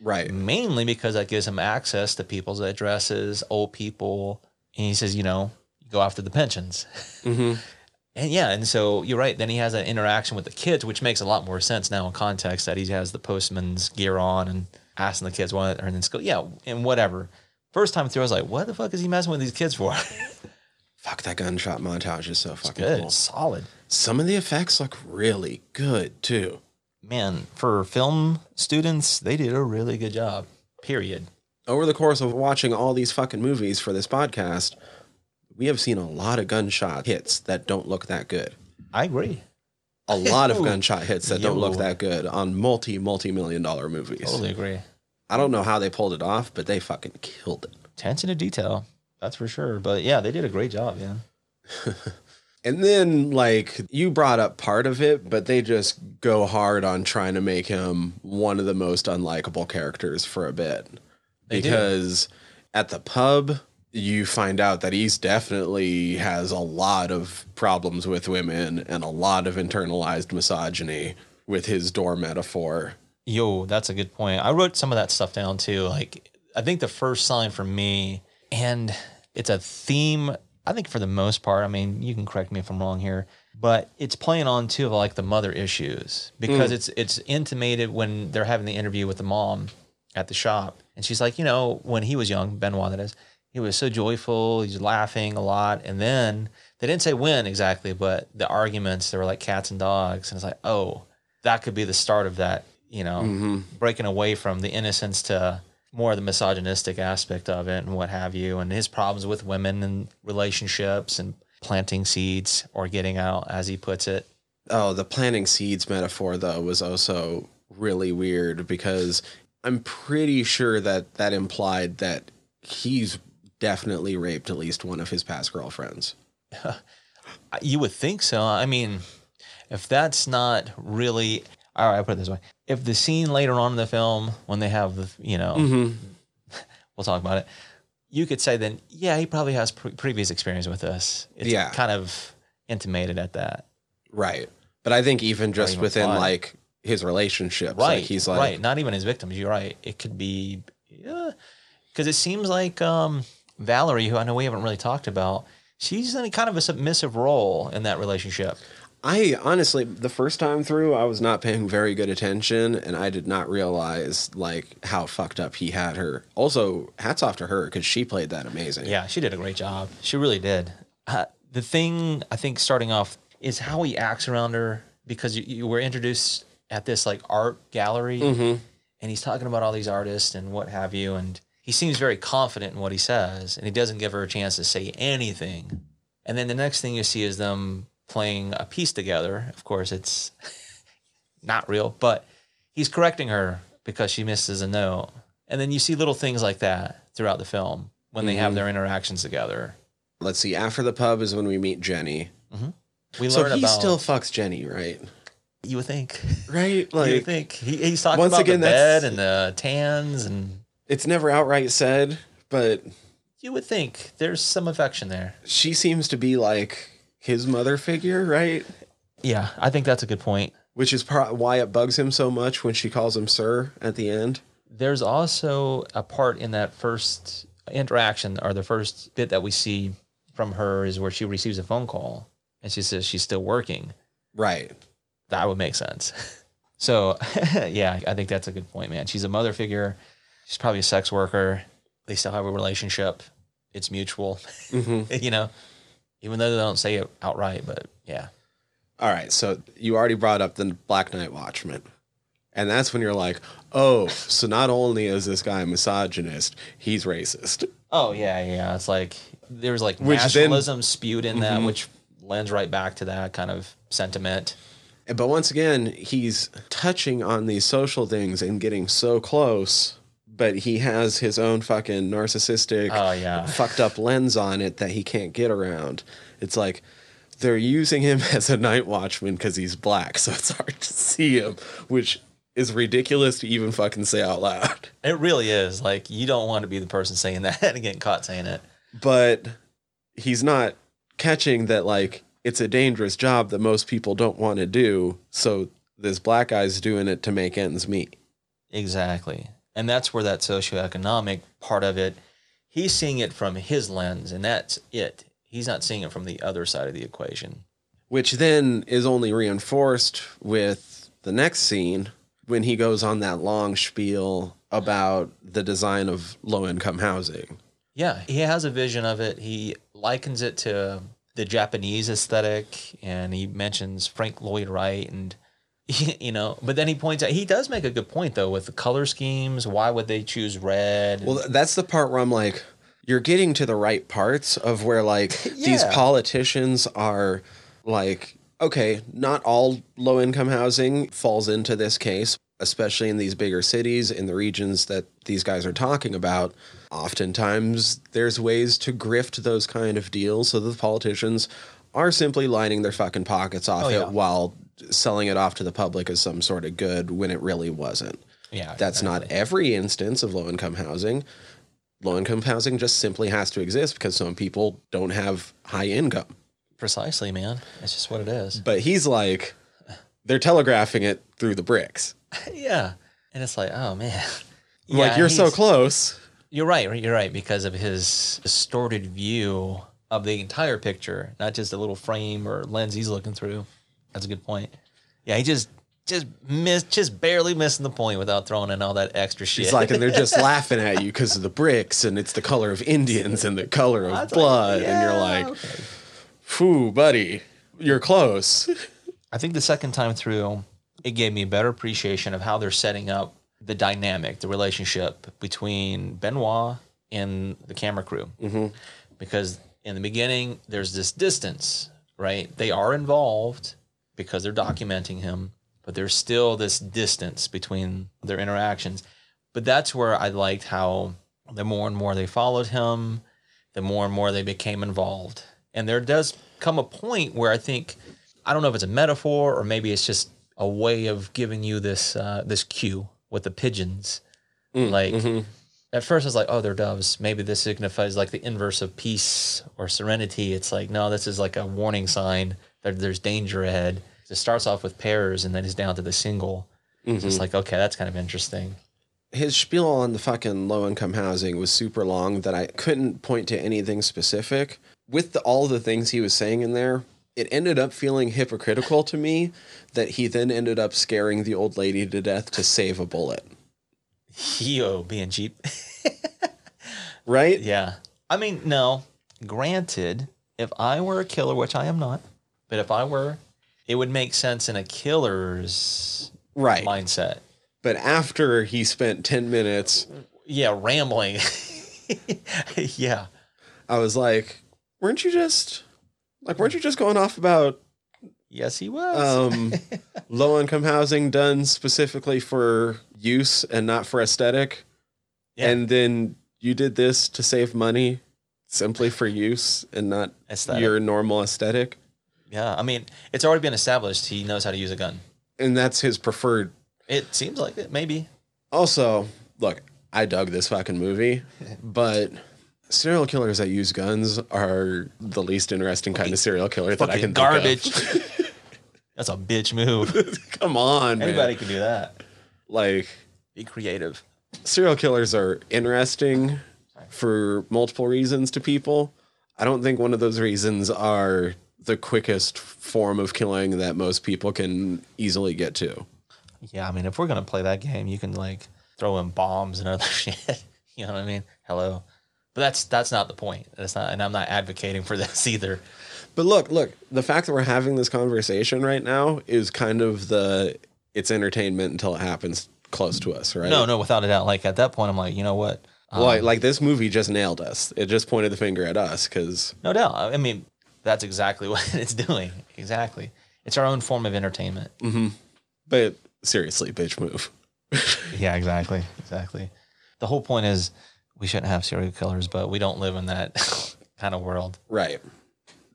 S1: Right.
S2: mainly because that gives him access to people's addresses, old people. And he says, you know, go after the pensions.
S1: Mm-hmm.
S2: And yeah, and so you're right. Then he has that interaction with the kids, which makes a lot more sense now in context that he has the postman's gear on and asking the kids what, and then go, yeah, and whatever. First time through, I was like, what the fuck is he messing with these kids for?
S1: Fuck that gunshot montage is so fucking
S2: Good,
S1: cool.
S2: solid.
S1: Some of the effects look really good too.
S2: Man, for film students, they did a really good job. Period.
S1: Over the course of watching all these fucking movies for this podcast, we have seen a lot of gunshot hits that don't look that good.
S2: I agree.
S1: A lot of gunshot hits that don't look that good on multi multi million dollar movies.
S2: Totally agree.
S1: I don't know how they pulled it off, but they fucking killed it.
S2: Attention to detail. That's for sure. But yeah, they did a great job, man.
S1: And then, like, you brought up part of it, but they just go hard on trying to make him one of the most unlikable characters for a bit.
S2: They do.
S1: because at the pub, you find out that he's definitely has a lot of problems with women and a lot of internalized misogyny with his door metaphor.
S2: Yo, that's a good point. I wrote some of that stuff down too. Like, I think the first sign for me, and it's a theme, I think for the most part, I mean, you can correct me if I'm wrong here, but it's playing on too of like the mother issues because mm. it's it's intimated when they're having the interview with the mom at the shop. And she's like, you know, when he was young, Benoit that is, he was so joyful, he's laughing a lot. And then they didn't say when exactly, but the arguments, they were like cats and dogs. And it's like, oh, that could be the start of that, you know, mm-hmm. breaking away from the innocence to more of the misogynistic aspect of it and what have you, and his problems with women and relationships and planting seeds or getting out, as he puts it.
S1: Oh, the planting seeds metaphor though was also really weird because I'm pretty sure that that implied that he's definitely raped at least one of his past girlfriends.
S2: You would think so. I mean, if that's not really, all right, I'll put it this way: if the scene later on in the film when they have the, you know, mm-hmm. we'll talk about it. You could say then, yeah, he probably has pre- previous experience with this. It's
S1: Yeah.
S2: kind of intimated at that.
S1: Right. But I think even just within like his relationships,
S2: right
S1: like he's like
S2: right. Not even his victims. You're right. It could be because it seems like um valerie who i know we haven't really talked about she's in a kind of a submissive role in that relationship.
S1: I honestly, the first time through, I was not paying very good attention, and I did not realize like how fucked up he had her. Also, hats off to her because she played that amazing.
S2: yeah she did a great job. She really did. Uh, the thing i think starting off is how he acts around her because you, you were introduced at this like art gallery mm-hmm. and he's talking about all these artists and what have you and he seems very confident in what he says and he doesn't give her a chance to say anything and then the next thing you see is them playing a piece together of course it's not real but he's correcting her because she misses a note and then you see little things like that throughout the film when they have mm-hmm. their interactions together
S1: Let's see. After the pub is when we meet Jenny.
S2: Mm-hmm.
S1: we
S2: learn So
S1: he
S2: about
S1: still fucks Jenny, right?
S2: You would think
S1: Right.
S2: Like, you would think he, he's talking
S1: once
S2: about
S1: again,
S2: the bed and the tans and
S1: it's never outright said, but
S2: you would think there's some affection there
S1: she seems to be like his mother figure, right?
S2: yeah i think that's a good point
S1: Which is why it bugs him so much when she calls him sir at the end.
S2: there's also a part in that first interaction or the first bit that we see from her is where she receives a phone call and she says she's still working
S1: Right.
S2: That would make sense so yeah i think that's a good point man she's a mother figure she's probably a sex worker they still have a relationship it's mutual mm-hmm. you know even though they don't say it outright but yeah
S1: All right, so you already brought up the Black Night Watchman. And that's when you're like, oh, so not only is this guy a misogynist, he's racist.
S2: Oh yeah, yeah. It's like there's like
S1: Which then-
S2: nationalism spewed in that, mm-hmm. which lends right back to that kind of sentiment.
S1: But once again, he's touching on these social things and getting so close, but he has his own fucking narcissistic,
S2: Oh, yeah.
S1: fucked up lens on it that he can't get around. It's like they're using him as a night watchman because he's black, so it's hard to see him, which is ridiculous to even fucking say out loud.
S2: It really is. Like you don't want to be the person saying that and getting caught saying it.
S1: But he's not catching that like it's a dangerous job that most people don't want to do. So this black guy's doing it to make ends meet.
S2: Exactly. And that's where that socioeconomic part of it, he's seeing it from his lens, and that's it. He's not seeing it from the other side of the equation.
S1: which then is only reinforced with the next scene when he goes on that long spiel about the design of low income housing.
S2: Yeah, he has a vision of it. He likens it to the Japanese aesthetic, and he mentions Frank Lloyd Wright, and you know. But then he points out he does make a good point though with the color schemes. Why would they choose red?
S1: Well, that's the part where I'm like, you're getting to the right parts of where like these politicians are like, okay, not all low income housing falls into this case, especially in these bigger cities, in the regions that these guys are talking about. Oftentimes, there's ways to grift those kind of deals so the politicians are simply lining their fucking pockets off
S2: Oh,
S1: it while selling it off to the public as some sort of good when it really wasn't.
S2: yeah,
S1: That's not every instance of low income housing. Low income housing just simply has to exist because some people don't have high income.
S2: precisely, man. It's just what it is.
S1: But he's like, they're telegraphing it through the bricks.
S2: yeah, and it's like, oh man,
S1: I'm like,
S2: Yeah,
S1: you're so close.
S2: You're right. You're right because of his distorted view of the entire picture, not just the little frame or lens he's looking through. That's a good point. Yeah, he just just missed, just barely missing the point without throwing in all that extra shit.
S1: He's like, and they're just laughing at you because of the bricks and it's the color of Indians and the color of blood. and you're like,
S2: okay.
S1: phew, buddy, you're close.
S2: I think the second time through, it gave me a better appreciation of how they're setting up the dynamic, the relationship between Benoit and the camera crew. Mm-hmm. Because in the beginning, there's this distance, right? They are involved because they're documenting him, but there's still this distance between their interactions. But that's where I liked how the more and more they followed him, the more and more they became involved. And there does come a point where I think I don't know if it's a metaphor or maybe it's just a way of giving you this uh, this cue with the pigeons. Mm, like mm-hmm. at first I was like, oh, they're doves. Maybe this signifies like the inverse of peace or serenity. It's like no, this is like a warning sign that there's danger ahead. It starts off with pairs and then it's down to the single. It's just like okay, that's kind of interesting.
S1: his spiel on the fucking low income housing was super long that I couldn't point to anything specific. With the, all the things he was saying in there, it ended up feeling hypocritical to me that he then ended up scaring the old lady to death to save a bullet.
S2: Yo, being cheap.
S1: Right?
S2: Yeah. I mean, no. Granted, if I were a killer, which I am not, but if I were, it would make sense in a killer's
S1: Right.
S2: mindset.
S1: But after he spent 10 minutes,
S2: Yeah, rambling. yeah.
S1: I was like, weren't you just like weren't you just going off about
S2: Yes, he was.
S1: um low income housing done specifically for use and not for aesthetic?
S2: Yeah.
S1: And then you did this to save money simply for use and not
S2: Aesthetic.
S1: your normal aesthetic?
S2: yeah. I mean, it's already been established he knows how to use a gun.
S1: And that's his preferred
S2: It seems like it, maybe.
S1: Also, look, I dug this fucking movie, but serial killers that use guns are the least interesting kind of serial killer that I can think of.
S2: garbage. That's a bitch move.
S1: Come on, man.
S2: Anybody can do that.
S1: Like
S2: Be creative.
S1: serial killers are interesting for multiple reasons to people. I don't think one of those reasons are the quickest form of killing that most people can easily get to.
S2: Yeah, I mean, if we're gonna play that game, you can like throw in bombs and other shit. You know what I mean? Hello, but that's that's not the point. That's not, and I'm not advocating for this either.
S1: But look, look, the fact that we're having this conversation right now is kind of the it's entertainment until it happens close to us, right?
S2: No, no, without a doubt. Like at that point, I'm like, you know what? Um,
S1: Like, like this movie just nailed us. It just pointed the finger at us because
S2: no doubt. I mean, that's exactly what it's doing. Exactly. It's our own form of entertainment.
S1: but seriously, bitch move.
S2: Yeah, exactly. Exactly. The whole point is we shouldn't have serial killers, but we don't live in that kind of world.
S1: Right.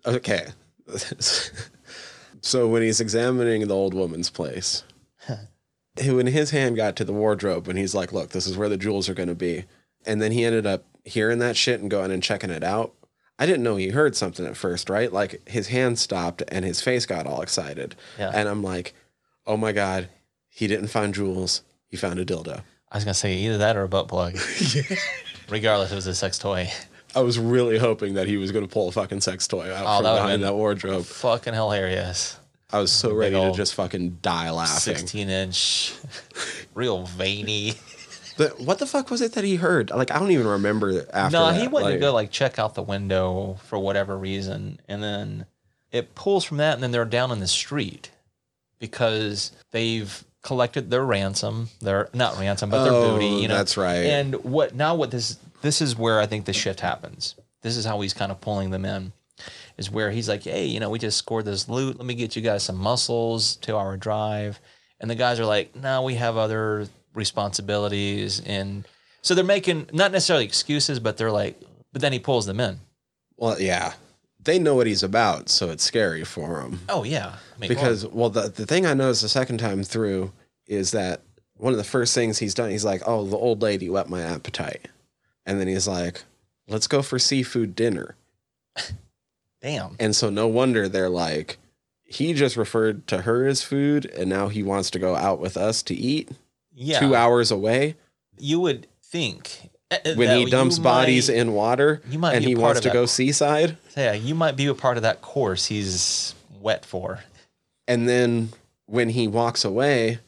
S1: Okay. so when he's examining the old woman's place, when his hand got to the wardrobe and he's like, look, this is where the jewels are going to be. And then he ended up hearing that shit and going and checking it out. I didn't know he heard something at first, right? Like his hand stopped and his face got all excited.
S2: Yeah.
S1: And I'm like, oh my God, he didn't find jewels. He found a dildo.
S2: I I was gonna say either that or a butt plug. Regardless, it was a sex toy.
S1: I was really hoping that he was going to pull a fucking sex toy out
S2: Oh,
S1: from
S2: that would've
S1: behind
S2: been-
S1: that wardrobe.
S2: Fucking hilarious.
S1: I was so ready to
S2: old
S1: just fucking die laughing.
S2: 16 inch, real veiny.
S1: But what the fuck was it that he heard? Like I don't even remember after.
S2: No,
S1: that.
S2: he went to
S1: Like,
S2: go like check out the window for whatever reason, and then it pulls from that, and then they're down in the street because they've collected their ransom. Their not ransom, but their
S1: Oh,
S2: booty. You know,
S1: that's right.
S2: And what now? What this this is where I think the shift happens. This is how he's kind of pulling them in. Is where he's like, hey, you know, we just scored this loot. Let me get you guys some muscles. Two hour drive, and the guys are like, no, we have other responsibilities, and so they're making not necessarily excuses, but they're like, but then he pulls them in.
S1: Well, yeah, they know what he's about, so it's scary for him.
S2: Oh yeah, I mean,
S1: because well the, the thing i noticed the second time through is that one of the first things he's done he's like oh the old lady whet my appetite. And then he's like let's go for seafood dinner.
S2: Damn,
S1: and so no wonder they're like he just referred to her as food and now he wants to go out with us to eat
S2: yeah,
S1: two hours away.
S2: You would think Uh, uh,
S1: when he dumps bodies
S2: might-
S1: in water and he wants to go seaside
S2: Yeah, you might be a part of that course he's wet for.
S1: and then when he walks away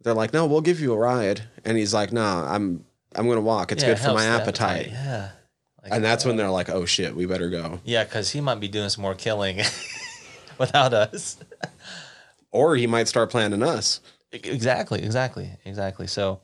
S1: they're like no we'll give you a ride and he's like nah i'm i'm gonna walk it's
S2: Yeah,
S1: good for my
S2: the
S1: appetite.
S2: Yeah, Like,
S1: And that's when uh, they're like, "Oh shit, we better go."
S2: yeah, because he might be doing some more killing without us.
S1: Or he might start planning us.
S2: Exactly, exactly, exactly. So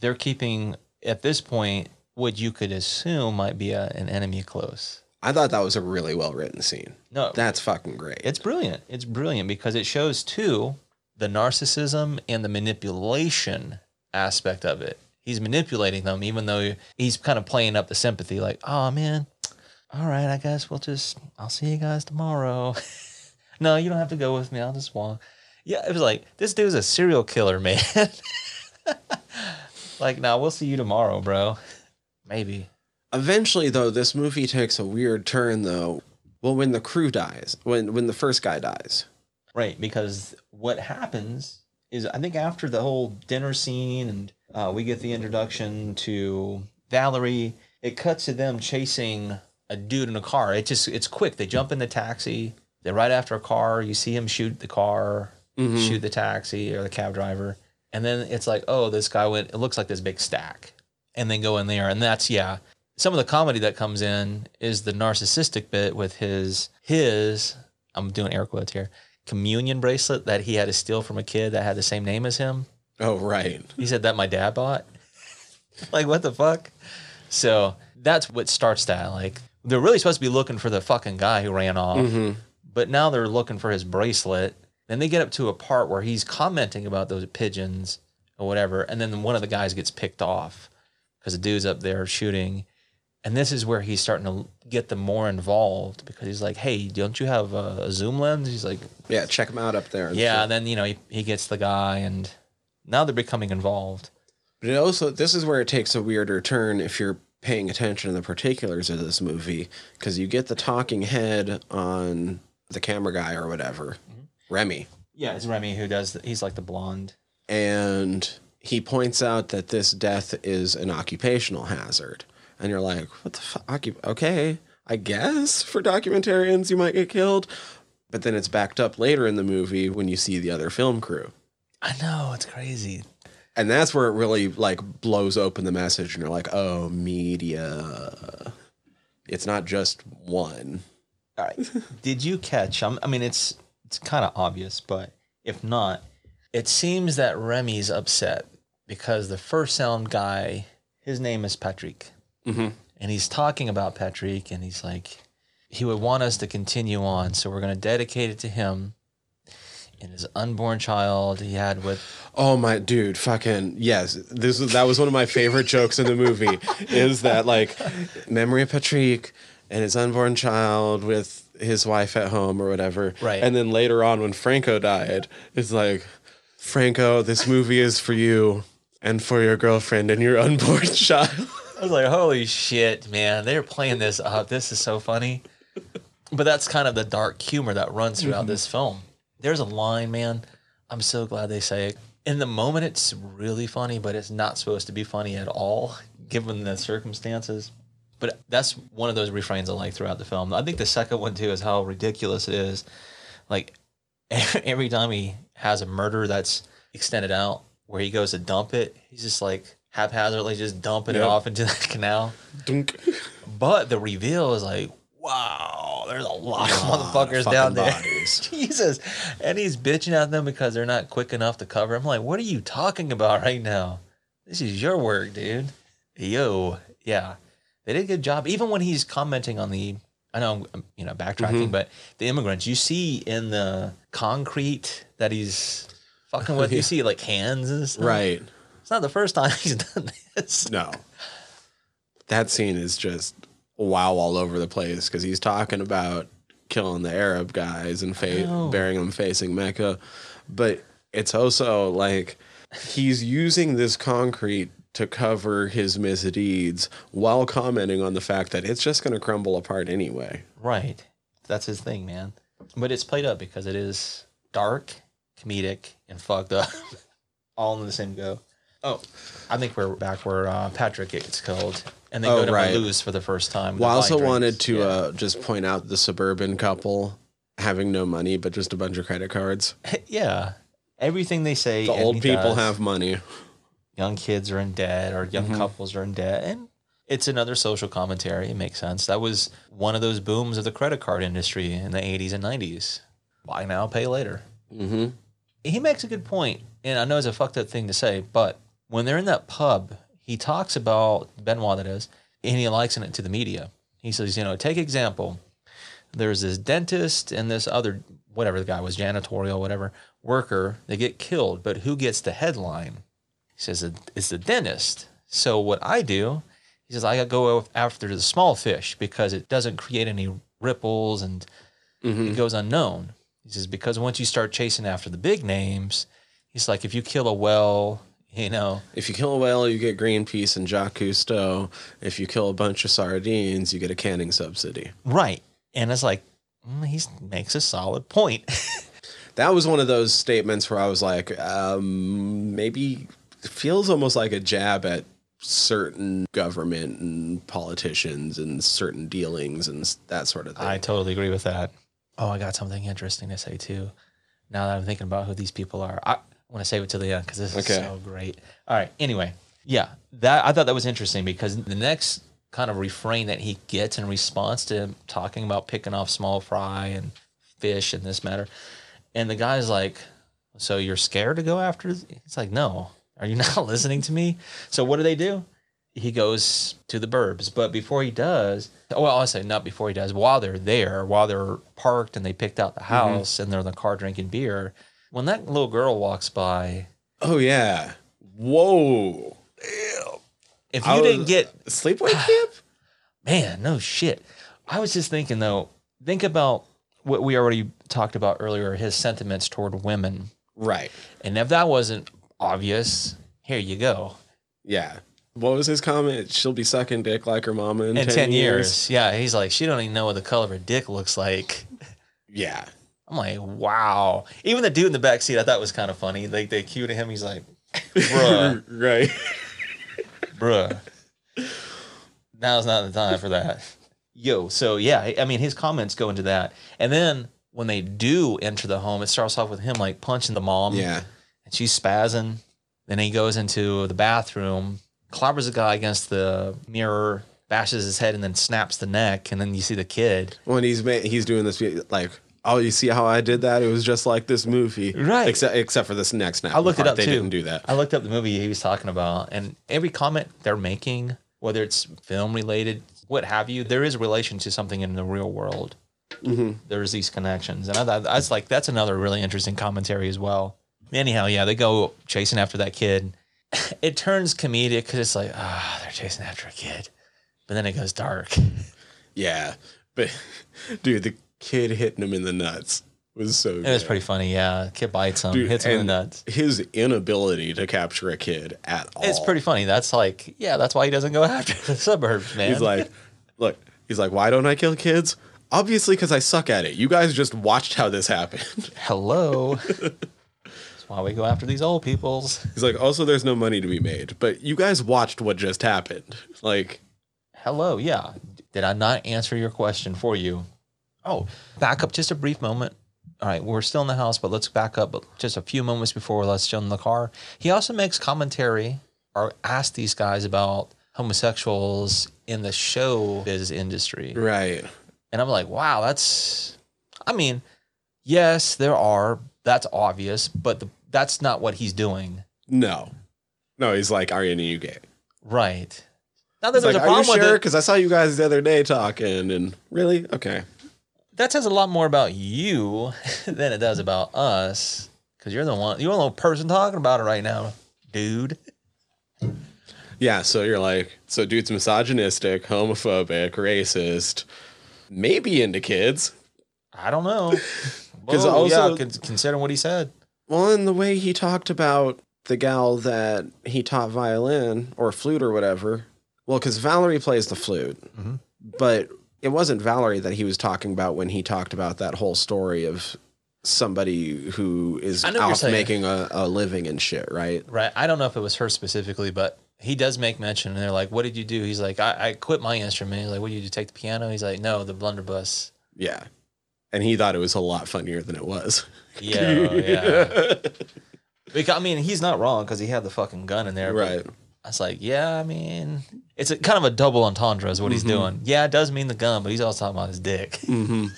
S2: they're keeping at this point what you could assume might be a, an enemy close.
S1: I thought that was a really well written scene.
S2: No,
S1: That's fucking great.
S2: It's brilliant. It's brilliant because it shows too the narcissism and the manipulation aspect of it. He's manipulating them, even though he's kind of playing up the sympathy, like, "Oh man, all right, I guess we'll just I'll see you guys tomorrow." no, you don't have to go with me. I'll just walk. Yeah, it was like this dude's a serial killer, man. like, now we'll see you tomorrow, bro. Maybe.
S1: Eventually, though, this movie takes a weird turn. Though, well, when the crew dies, when when the first guy dies,
S2: Right, because what happens is I think after the whole dinner scene and uh, we get the introduction to Valerie, it cuts to them chasing a dude in a car. It just it's quick. They jump in the taxi. They're right after a car. You see him shoot the car, shoot the taxi or the cab driver, and then it's like, oh, this guy went. It looks like this big stack, and then go in there, and that's yeah. Some of the comedy that comes in is the narcissistic bit with his his. I'm doing air quotes here. Communion bracelet that he had to steal from a kid that had the same name as him.
S1: oh right,
S2: He said that my dad bought. like what the fuck? So that's what starts that. Like they're really supposed to be looking for the fucking guy who ran off, mm-hmm. but now they're looking for his bracelet. Then they get up to a part where he's commenting about those pigeons or whatever, and then one of the guys gets picked off because the dude's up there shooting. And this is where he's starting to get them more involved because he's like, "Hey, don't you have a, zoom lens?" He's like,
S1: yeah. Check him out up there. and
S2: yeah, and then you know he, he gets the guy, and now they're becoming involved.
S1: But it also, this is where it takes a weirder turn if you're paying attention to the particulars of this movie, because you get the talking head on the camera guy or whatever, Remy,
S2: Yeah, it's Remy who does. The, he's like the blonde.
S1: and he points out that this death is an occupational hazard, and you're like, what the fuck? Okay, I guess for documentarians you might get killed, but then it's backed up later in the movie when you see the other film crew.
S2: I know it's crazy.
S1: and that's where it really like blows open the message and you're like oh media it's not just one
S2: All right, did you catch? Um, I mean, it's it's kind of obvious, but if not, it seems that Remy's upset because the first sound guy, his name is Patrick,
S1: Mhm.
S2: and he's talking about Patrick, and he's like, he would want us to continue on, so we're going to dedicate it to him and his unborn child he had with
S1: oh my dude fucking yes this was that was one of my favorite jokes in the movie is that like memory of patrick and his unborn child with his wife at home or whatever
S2: Right.
S1: and then later on when franco died it's like franco this movie is for you and for your girlfriend and your unborn child
S2: I was like, holy shit, man. They're playing this up. This is so funny. But that's kind of the dark humor that runs throughout mm-hmm. this film. There's a line, man. I'm so glad they say it. in the moment it's really funny, but it's not supposed to be funny at all, given the circumstances. But that's one of those refrains I like throughout the film. I think the second one too is how ridiculous it is. Like every time he has a murder that's extended out, where he goes to dump it, he's just like haphazardly just dumping it off into the canal.
S1: Dunk.
S2: But the reveal is like, wow, there's a lot of motherfuckers down there. Jesus. And he's bitching at them because they're not quick enough to cover. I'm like, what are you talking about right now? This is your work, dude. Yo, yeah. They did a good job. Even when he's commenting on the, I know, I'm, you know, backtracking,
S1: Mm-hmm.
S2: but the immigrants, you see in the concrete that he's fucking with, you see like hands and stuff.
S1: Right.
S2: It's not the first time he's done this.
S1: No. That scene is just wow all over the place because he's talking about killing the Arab guys and fa- burying them facing Mecca. But it's also like he's using this concrete to cover his misdeeds while commenting on the fact that it's just going to crumble apart anyway.
S2: Right. That's his thing, man. But it's played up because it is dark, comedic, and fucked up. All in the same go. Oh, I think we're back where uh, Patrick gets killed. And they
S1: Oh,
S2: go to
S1: right.
S2: lose for the first time.
S1: Well, I also
S2: wine
S1: wanted to
S2: Yeah.
S1: uh, just point out the suburban couple having no money, but just a bunch of credit cards.
S2: yeah. Everything they say.
S1: The old people
S2: does,
S1: have money.
S2: Young kids are in debt or young
S1: Mm-hmm.
S2: couples are in debt. And it's another social commentary. It makes sense. That was one of those booms of the credit card industry in the 80s and 90s. Buy now, pay later.
S1: hmm
S2: he makes a good point, and I know it's a fucked up thing to say, but when they're in that pub, he talks about Benoit, that is, and he likes it to the media. He says, you know, take example. There's this dentist and this other, whatever the guy was, janitorial, whatever, worker, they get killed, but who gets the headline? He says, it's the dentist. So what I do, he says, I go after the small fish because it doesn't create any ripples and it goes unknown. He says, because once you start chasing after the big names, he's like, if you kill a well, you know,
S1: If you kill a whale, you get Greenpeace and Jacques Cousteau. If you kill a bunch of sardines, you get a canning subsidy.
S2: right. And it's like, mm, he makes a solid point.
S1: That was one of those statements where I was like, um, maybe feels almost like a jab at certain government and politicians and certain dealings and that sort of thing.
S2: I totally agree with that. Oh, I got something interesting to say too. Now that I'm thinking about who these people are, I want to save it to the end because this is
S1: Okay.
S2: so great. All right. Anyway, yeah, that I thought that was interesting because the next kind of refrain that he gets in response to him talking about picking off small fry and fish and this matter, and the guy's like, "So you're scared to go after?" th-" It's like, "No, are you not listening to me?" So what do they do? he goes to the burbs. But before he does, oh, well, I say not before he does, while they're there, while they're parked and they picked out the mm-hmm. house and they're in the car drinking beer, when that little girl walks by,
S1: oh, yeah. Whoa.
S2: if you
S1: I
S2: didn't get,
S1: Sleepaway Camp?
S2: man, no shit. I was just thinking though, think about what we already talked about earlier, his sentiments toward women.
S1: Right.
S2: And if that wasn't obvious, here you go.
S1: Yeah. What was his comment? She'll be sucking dick like her mama in,
S2: In
S1: 10,
S2: 10
S1: years.
S2: years. Yeah. He's like, she don't even know what the color of her dick looks like.
S1: Yeah.
S2: I'm like, wow. Even the dude in the back seat, I thought was kind of funny. Like they cue to him. He's like, bruh,
S1: right.
S2: bruh. Now's not the time for that. Yo, so yeah, I mean, his comments go into that, and then when they do enter the home, it starts off with him like punching the mom.
S1: Yeah.
S2: She's spazzing. Then he goes into the bathroom, clobbers a guy against the mirror, bashes his head, and then snaps the neck. And then you see the kid.
S1: When he's ma- he's doing this like, oh, you see how I did that? It was just like this movie,
S2: Right.
S1: Except except for this next snap.
S2: I looked it
S1: part.
S2: up
S1: They
S2: too.
S1: didn't do that.
S2: I looked up the movie he was talking about, and every comment they're making, whether it's film related, what have you, there is a relation to something in the real world.
S1: Mm-hmm.
S2: There's these connections, and I thought that's like that's another really interesting commentary as well. Anyhow, yeah, they go chasing after that kid. It turns comedic because it's like, ah, they're chasing after a kid, but then it goes dark.
S1: Yeah, but dude, the kid hitting him in the nuts was so.
S2: It was pretty funny. Yeah, kid bites him,
S1: Dude,
S2: hits him in the nuts.
S1: His inability to capture a kid at all.
S2: It's pretty funny. That's like, yeah, that's why he doesn't go after the suburbs, man.
S1: He's like, look, he's like, why don't I kill kids? Obviously, because I suck at it. You guys just watched how this happened.
S2: hello. Why we go after these old peoples.
S1: He's like, also, there's no money to be made, but you guys watched what just happened. Like,
S2: Hello, yeah. Did I not answer your question for you? Oh, back up just a brief moment. All right, we're still in the house, but let's back up just a few moments before let's show them the car. He also makes commentary or asks these guys about homosexuals in the show biz industry.
S1: right.
S2: And I'm like, wow, that's, I mean, yes, there are, that's obvious, but the, that's not what he's doing.
S1: No. No, he's like, are you gay?
S2: Right. Now that there's
S1: like,
S2: a
S1: are you
S2: problem with
S1: sure?
S2: it.
S1: Because I saw you guys the other day talking, and really? Okay.
S2: that says a lot more about you than it does about us because you're the one you're the only person talking about it right now dude
S1: Yeah, so you're like, so dude's misogynistic, homophobic, racist, maybe into kids.
S2: i don't know
S1: 'Cause
S2: Whoa,
S1: also-
S2: yeah, considering what he said
S1: Well, and the way he talked about the gal that he taught violin or flute or whatever. Well, because Valerie plays the flute,
S2: Mhm.
S1: but it wasn't Valerie that he was talking about when he talked about that whole story of somebody who is
S2: I know what you're
S1: out making a, a living and shit, right?
S2: right i don't know if it was her specifically but he does make mention and they're like what did you do he's like i, I quit my instrument he's like what did you do take the piano he's like no the blunderbuss
S1: Yeah. And he thought it was a lot funnier than it was.
S2: yeah yeah because, i mean he's not wrong because he had the fucking gun in there
S1: right.
S2: I was like, yeah, I mean, it's a kind of a double entendre is what he's doing. Yeah, it does mean the gun, but he's also talking about his dick.
S1: hmm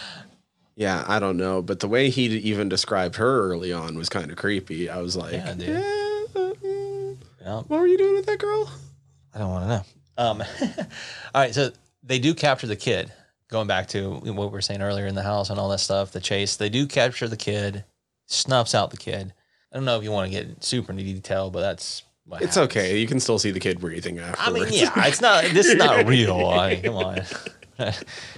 S1: yeah, I don't know, but the way he even described her early on was kind of creepy. I was like,
S2: Yeah, dude.
S1: "Eh, uh, mm,
S2: Yeah,
S1: what were you doing with that girl?
S2: I don't want to know. Um, all right, so they do capture the kid. Going back to what we were saying earlier in the house and all that stuff, the chase. They do capture the kid, snuffs out the kid. I don't know if you want to get super into detail, but that's what
S1: It's
S2: happens.
S1: okay. You can still see the kid breathing
S2: I mean, yeah, it's not. This is not real. I mean, come on,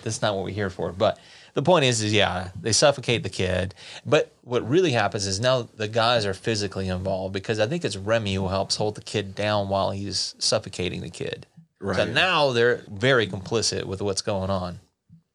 S2: that's not what we're here for. But the point is, is yeah, they suffocate the kid. But what really happens is now the guys are physically involved because I think it's Remy who helps hold the kid down while he's suffocating the kid. So
S1: right.
S2: now they're very complicit with what's going on.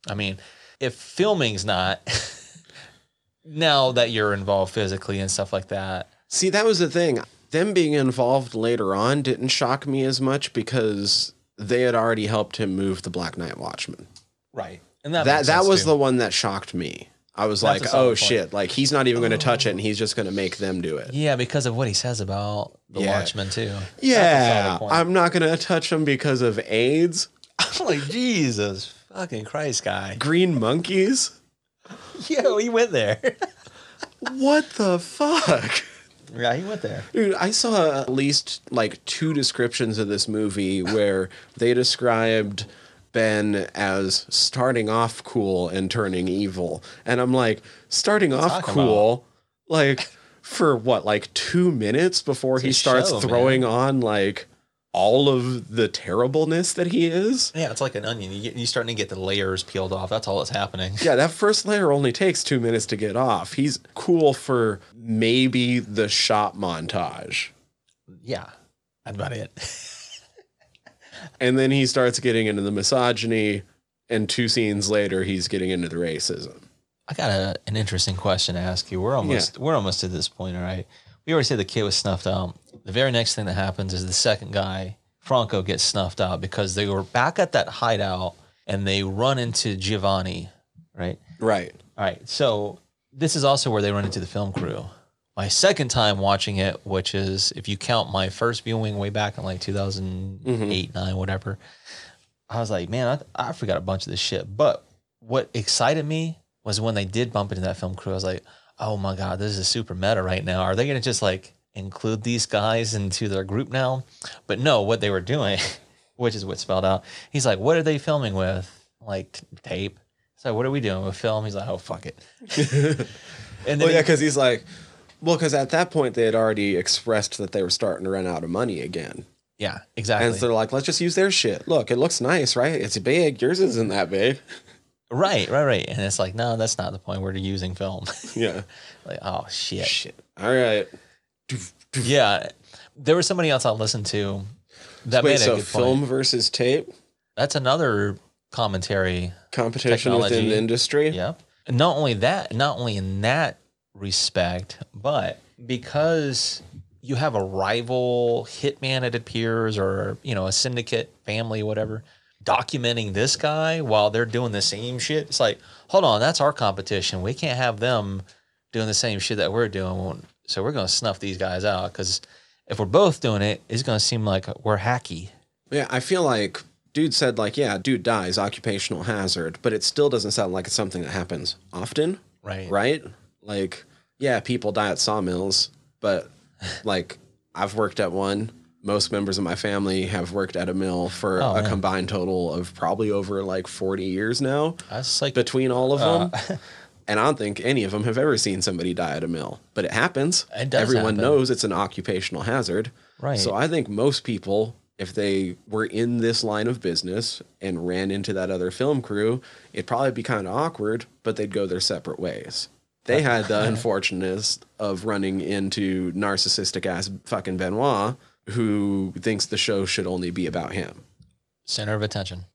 S2: I mean, if filming's not, now that you're involved physically and stuff like that,
S1: See, that was the thing. Them being involved later on didn't shock me as much because they had already helped him move the Black Night Watchman.
S2: right? And that
S1: That that was
S2: too.
S1: the one that shocked me. I was
S2: That's
S1: like, oh
S2: point.
S1: shit! Like he's not even going to oh. touch it, and he's just going to make them do it.
S2: yeah because of what he says about the
S1: Yeah.
S2: Watchmen too.
S1: Yeah. I'm not going to touch him because of AIDS,
S2: I'm like, Jesus fucking Christ, guy.
S1: green monkeys.
S2: Yo, he went there.
S1: What the fuck?
S2: yeah, he went there.
S1: Dude, I saw at least like two descriptions of this movie where they described Ben as starting off cool and turning evil. And I'm like, starting off cool, like for what, like two minutes before he starts
S2: show,
S1: throwing on like all of the terribleness that he is?
S2: Yeah, it's like an onion. You get, you're starting to get the layers peeled off. That's all that's happening.
S1: Yeah, that first layer only takes two minutes to get off. He's cool for maybe the shot montage.
S2: Yeah, that's about it.
S1: And then he starts getting into the misogyny, and two scenes later, he's getting into the racism.
S2: I got a, an interesting question to ask you. We're almost we're almost to this point, all right. We already said the kid was snuffed out. The very next thing that happens is the second guy, Franco, gets snuffed out because they were back at that hideout and they run into Giovanni, right?
S1: Right.
S2: All right. So this is also where they run into the film crew. My second time watching it, which is if you count my first viewing way back in like 2008, nine, whatever, I was like, man, I, I forgot a bunch of this shit. But what excited me was when they did bump into that film crew. I was like, oh my god, this is super meta right now. Are they gonna just like include these guys into their group now? But no, what they were doing, which is what spelled out. He's like, what are they filming with? Like tape. So what are we doing with film? He's like, oh fuck it. and then
S1: Well, yeah, because he's like, well, because at that point they had already expressed that they were starting to run out of money again,
S2: yeah, exactly.
S1: and so they're like, let's just use their shit. Look, it looks nice, right? It's big. Yours isn't that big.
S2: right, right, right. And it's like, no, that's not the point. We're using film.
S1: Yeah.
S2: like, oh shit.
S1: Shit. All right.
S2: Yeah. There was somebody else I listened to that
S1: Wait,
S2: made a
S1: so
S2: good
S1: film
S2: point.
S1: versus tape
S2: That's another commentary.
S1: competition within the industry.
S2: Yep. And not only that, not only in that respect, but because you have a rival hitman, it appears, or you know, a syndicate family, whatever, documenting this guy while they're doing the same shit. It's like, hold on, that's our competition. We can't have them doing the same shit that we're doing. So we're gonna snuff these guys out because if we're both doing it, it's gonna seem like we're hacky.
S1: Yeah, I feel like dude said like, yeah, dude dies, occupational hazard, but it still doesn't sound like it's something that happens often.
S2: Right.
S1: Right? Like, yeah, people die at sawmills, but like I've worked at one. Most members of my family have worked at a mill for
S2: Oh,
S1: a
S2: man.
S1: combined total of probably over like 40 years now
S2: That's like
S1: between all of
S2: Uh,
S1: them. and I don't think any of them have ever seen somebody die at a mill, but it happens.
S2: It does
S1: Everyone
S2: happen.
S1: knows it's an occupational hazard.
S2: Right.
S1: So I think most people, if they were in this line of business and ran into that other film crew, it'd probably be kind of awkward, but they'd go their separate ways. They had the unfortunateness of running into narcissistic ass fucking Benoit, who thinks the show should only be about him.
S2: center of attention.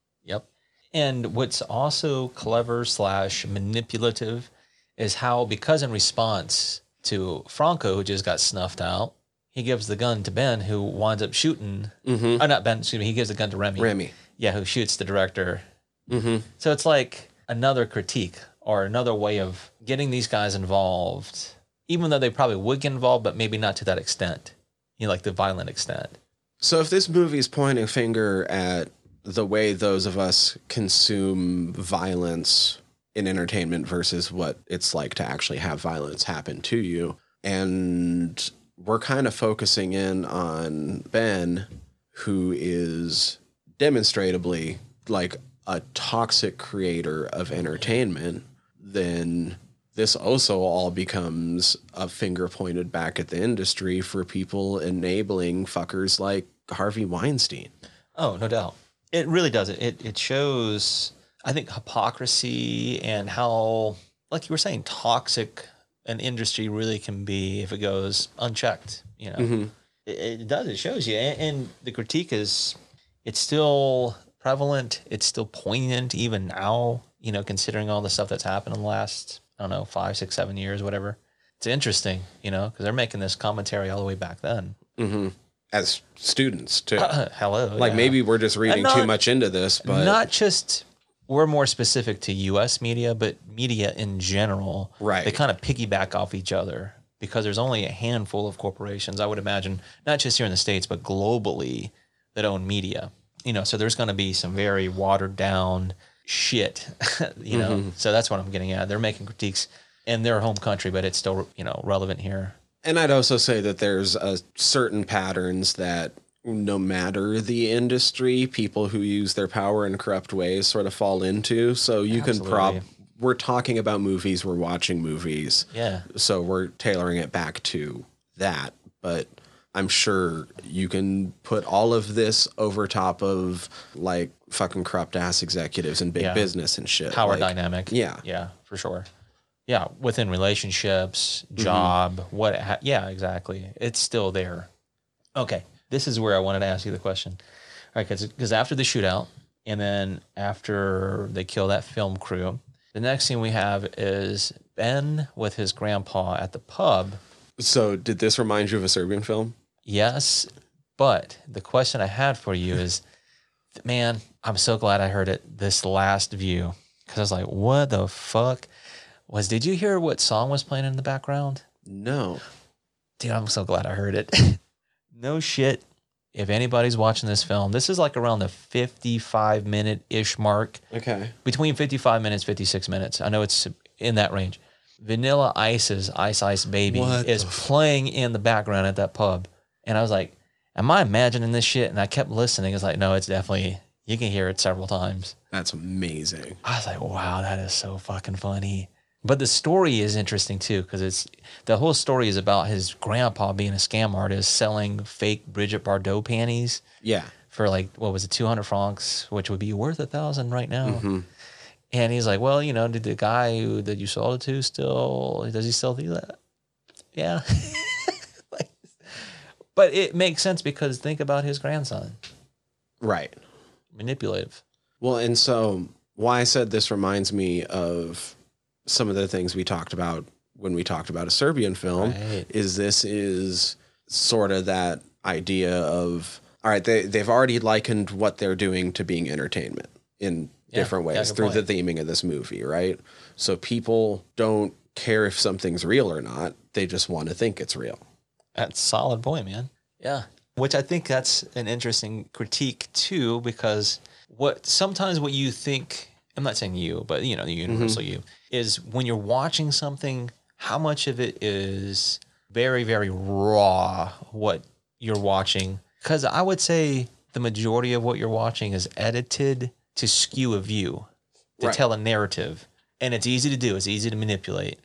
S2: And what's also clever slash manipulative is how, because in response to Franco, who just got snuffed out, he gives the gun to Ben, who winds up shooting. Mm-hmm. Oh, not Ben. Excuse me. He gives the gun to Remy.
S1: Remy.
S2: Yeah, who shoots the director.
S1: Mm-hmm.
S2: So it's like another critique or another way of getting these guys involved, even though they probably would get involved, but maybe not to that extent. You know, like the violent extent.
S1: So if this movie is pointing a finger at the way those of us consume violence in entertainment versus what it's like to actually have violence happen to you, and we're kind of focusing in on Ben, who is demonstrably like a toxic creator of entertainment, then this also all becomes a finger pointed back at the industry for people enabling fuckers like Harvey Weinstein.
S2: Oh, no doubt. It really does. It it, it shows, I think, hypocrisy and how, like you were saying, toxic an industry really can be if it goes unchecked. You know, mm-hmm. it, it does. It shows you, and, and the critique is, it's still prevalent. It's still poignant even now. You know, considering all the stuff that's happened in the last, I don't know, five, six, seven years, whatever. It's interesting, you know, because they're making this commentary all the way back then. Mm-hmm.
S1: As students, too.
S2: Uh, uh, hello,
S1: like
S2: yeah.
S1: maybe we're just reading too much into this, but
S2: not just we're more specific to U.S. media, but media in general.
S1: Right.
S2: They kind of piggyback off each other because there's only a handful of corporations, I would imagine, not just here in the states, but globally, that own media. You know, so there's going to be some very watered down shit. you know, mm-hmm. so that's what I'm getting at. They're making critiques in their home country, but it's still you know relevant here.
S1: And I'd also say that there's a certain patterns that no matter the industry, people who use their power in corrupt ways sort of fall into. So you can prop we're talking about movies, we're watching movies.
S2: Yeah.
S1: So we're tailoring it back to that. But I'm sure you can put all of this over top of like fucking corrupt ass executives and big
S2: Yeah.
S1: business and shit.
S2: power
S1: Like,
S2: dynamic.
S1: yeah.
S2: yeah, for sure. Yeah, within relationships,
S1: Mm-hmm.
S2: job, what? Ha- yeah, exactly. It's still there. Okay, this is where I wanted to ask you the question. All right, because after the shootout, and then after they kill that film crew, the next scene we have is Ben with his grandpa at the pub.
S1: So did this remind you of a Serbian film?
S2: Yes, but the question I had for you is, man, I'm so glad I heard it this last view because I was like, what the fuck was? Did you hear what song was playing in the background?
S1: No.
S2: Dude, I'm so glad I heard it. no shit. If anybody's watching this film, this is like around the 55 minute ish mark,
S1: Okay.
S2: between 55 minutes, 56 minutes. I know it's in that range. Vanilla Ice's Ice Ice Baby
S1: What
S2: is playing in the background at that pub. And I was like, am I imagining this shit? And I kept listening. It's like, no, it's definitely, you can hear it several times.
S1: That's amazing.
S2: I was like, wow, that is so fucking funny. But the story is interesting too, because it's the whole story is about his grandpa being a scam artist selling fake Brigitte Bardot panties
S1: Yeah.
S2: for like what was it, two hundred francs, which would be worth a thousand right now. Mm-hmm. And he's like, well, you know, did the guy who that you sold it to still does he still do that? Yeah. Like, but it makes sense because think about his grandson,
S1: Right.
S2: manipulative.
S1: Well, and so why I said this reminds me of some of the things we talked about when we talked about a Serbian film
S2: Right.
S1: is this is sort of that idea of all right they they've already likened what they're doing to being entertainment in
S2: Yeah,
S1: different ways
S2: good
S1: through
S2: point.
S1: the theming of this movie, right? So people don't care if something's real or not. They just want to think it's real.
S2: That's solid point, man. Yeah. Which I think that's an interesting critique too, because what sometimes what you think I'm not saying you, but you know, the universal mm-hmm. you is when you're watching something, how much of it is very, very raw what you're watching. Because I would say the majority of what you're watching is edited to skew a view, to
S1: Right.
S2: tell a narrative. And it's easy to do, it's easy to manipulate.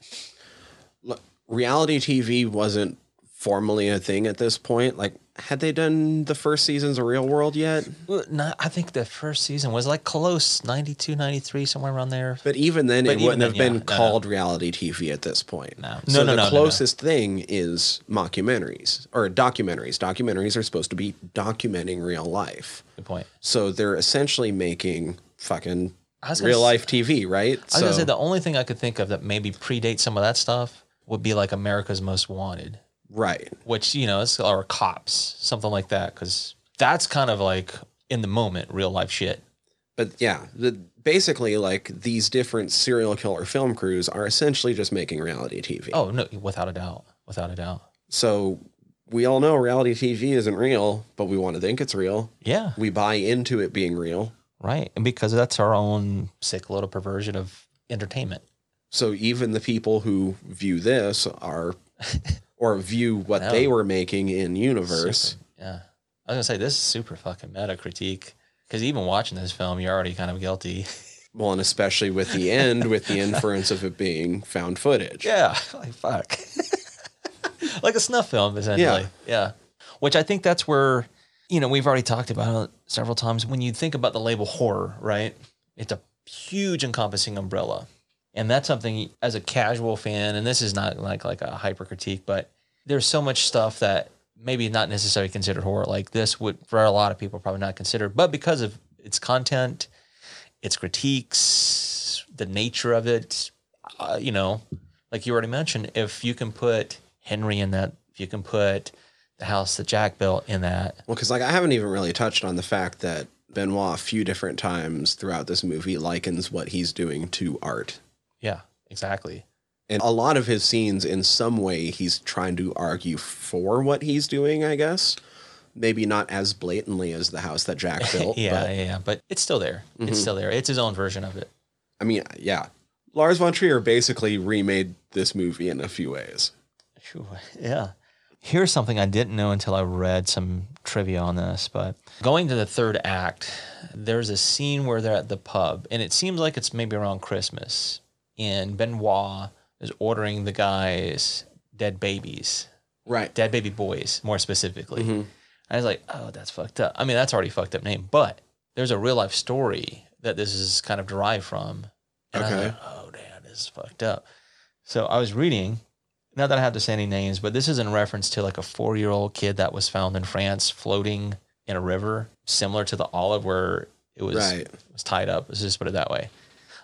S1: Look, reality TV wasn't formally a thing at this point. Like, had they done the first seasons of Real World yet?
S2: Well, not, I think the first season was like close 92, 93, somewhere around there.
S1: But even then,
S2: But
S1: it
S2: even
S1: wouldn't have
S2: then,
S1: been
S2: yeah, no, no.
S1: called reality TV at this point.
S2: No.
S1: So
S2: No, no,
S1: the
S2: no, no, no.
S1: closest thing is mockumentaries or documentaries. Documentaries are supposed to be documenting real life.
S2: Good point.
S1: So they're essentially making fucking
S2: I was gonna
S1: real life TV, right?
S2: I was
S1: so,
S2: gonna say the only thing I could think of that maybe predates some of that stuff would be like America's Most Wanted,
S1: right.
S2: which you know, it's or Cops, something like that, because that's kind of like in the moment, real life shit.
S1: But yeah, the, basically, like these different serial killer film crews are essentially just making reality TV.
S2: Oh no, without a doubt, without a doubt.
S1: So we all know reality TV isn't real, but we want to think it's real.
S2: Yeah,
S1: We buy into it being real.
S2: right. And because that's our own sick little perversion of entertainment.
S1: So even the people who view this are, or view what
S2: No.
S1: they were making in universe.
S2: Super- yeah. I was gonna say this is super fucking meta critique because even watching this film, you're already kind of guilty.
S1: Well, and especially with the end, with the inference of it being found footage.
S2: yeah, like fuck, like a snuff film essentially. Yeah. which I think that's where you know we've already talked about it several times. When you think about the label horror, right? It's a huge encompassing umbrella, and that's something as a casual fan. And this is not like like a hyper critique, but there's so much stuff that maybe not necessarily considered horror. Like this would for a lot of people probably not considered, but because of its content, its critiques, the nature of it, uh, you know, like you already mentioned, if you can put Henry in that, if you can put the house that Jack built in that,
S1: Well, because like I haven't even really touched on the fact that Benoit a few different times throughout this movie likens what he's doing to art.
S2: Yeah, exactly.
S1: And a lot of his scenes, in some way, he's trying to argue for what he's doing, I guess. Maybe not as blatantly as the house that Jack built.
S2: yeah,
S1: but
S2: yeah, yeah, but it's still there. It's mm-hmm. still there. It's his own version of it.
S1: I mean, yeah. Lars von Trier basically remade this movie in a few ways.
S2: Phew, Yeah. Here's something I didn't know until I read some trivia on this, but going to the third act, there's a scene where they're at the pub, and it seems like it's maybe around Christmas, and Benoit is ordering the guys dead babies,
S1: Right.
S2: dead baby boys, more specifically.
S1: Mhm.
S2: I was like, oh, that's fucked up. I mean, that's already fucked up name, but there's a real life story that this is kind of derived from. And I was
S1: Okay.
S2: like, oh, damn, this is fucked up. So I was reading, not that I have to say any names, but this is in reference to like a four year old kid that was found in France floating in a river, similar to the olive where it was,
S1: Right.
S2: was tied up. Let's just put it that way.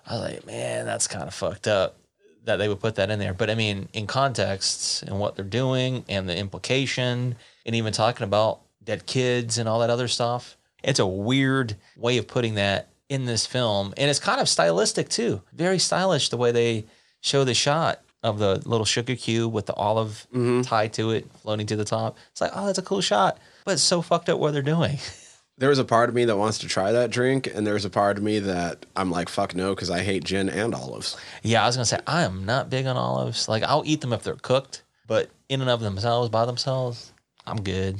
S2: I was like, man, that's kind of fucked up that they would put that in there. But I mean, in context and what they're doing and the implication, and even talking about dead kids and all that other stuff, it's a weird way of putting that in this film. And it's kind of stylistic too. Very stylish the way they show the shot of the little sugar cube with the olive mm-hmm. tied to it, floating to the top. It's like, oh, that's a cool shot. But it's so fucked up what they're doing.
S1: There was a part of me that wants to try that drink, and there's a part of me that I'm like, fuck no, because I hate gin and olives.
S2: Yeah, I was gonna say I am not big on olives. Like I'll eat them if they're cooked, but in and of themselves, by themselves, I'm good.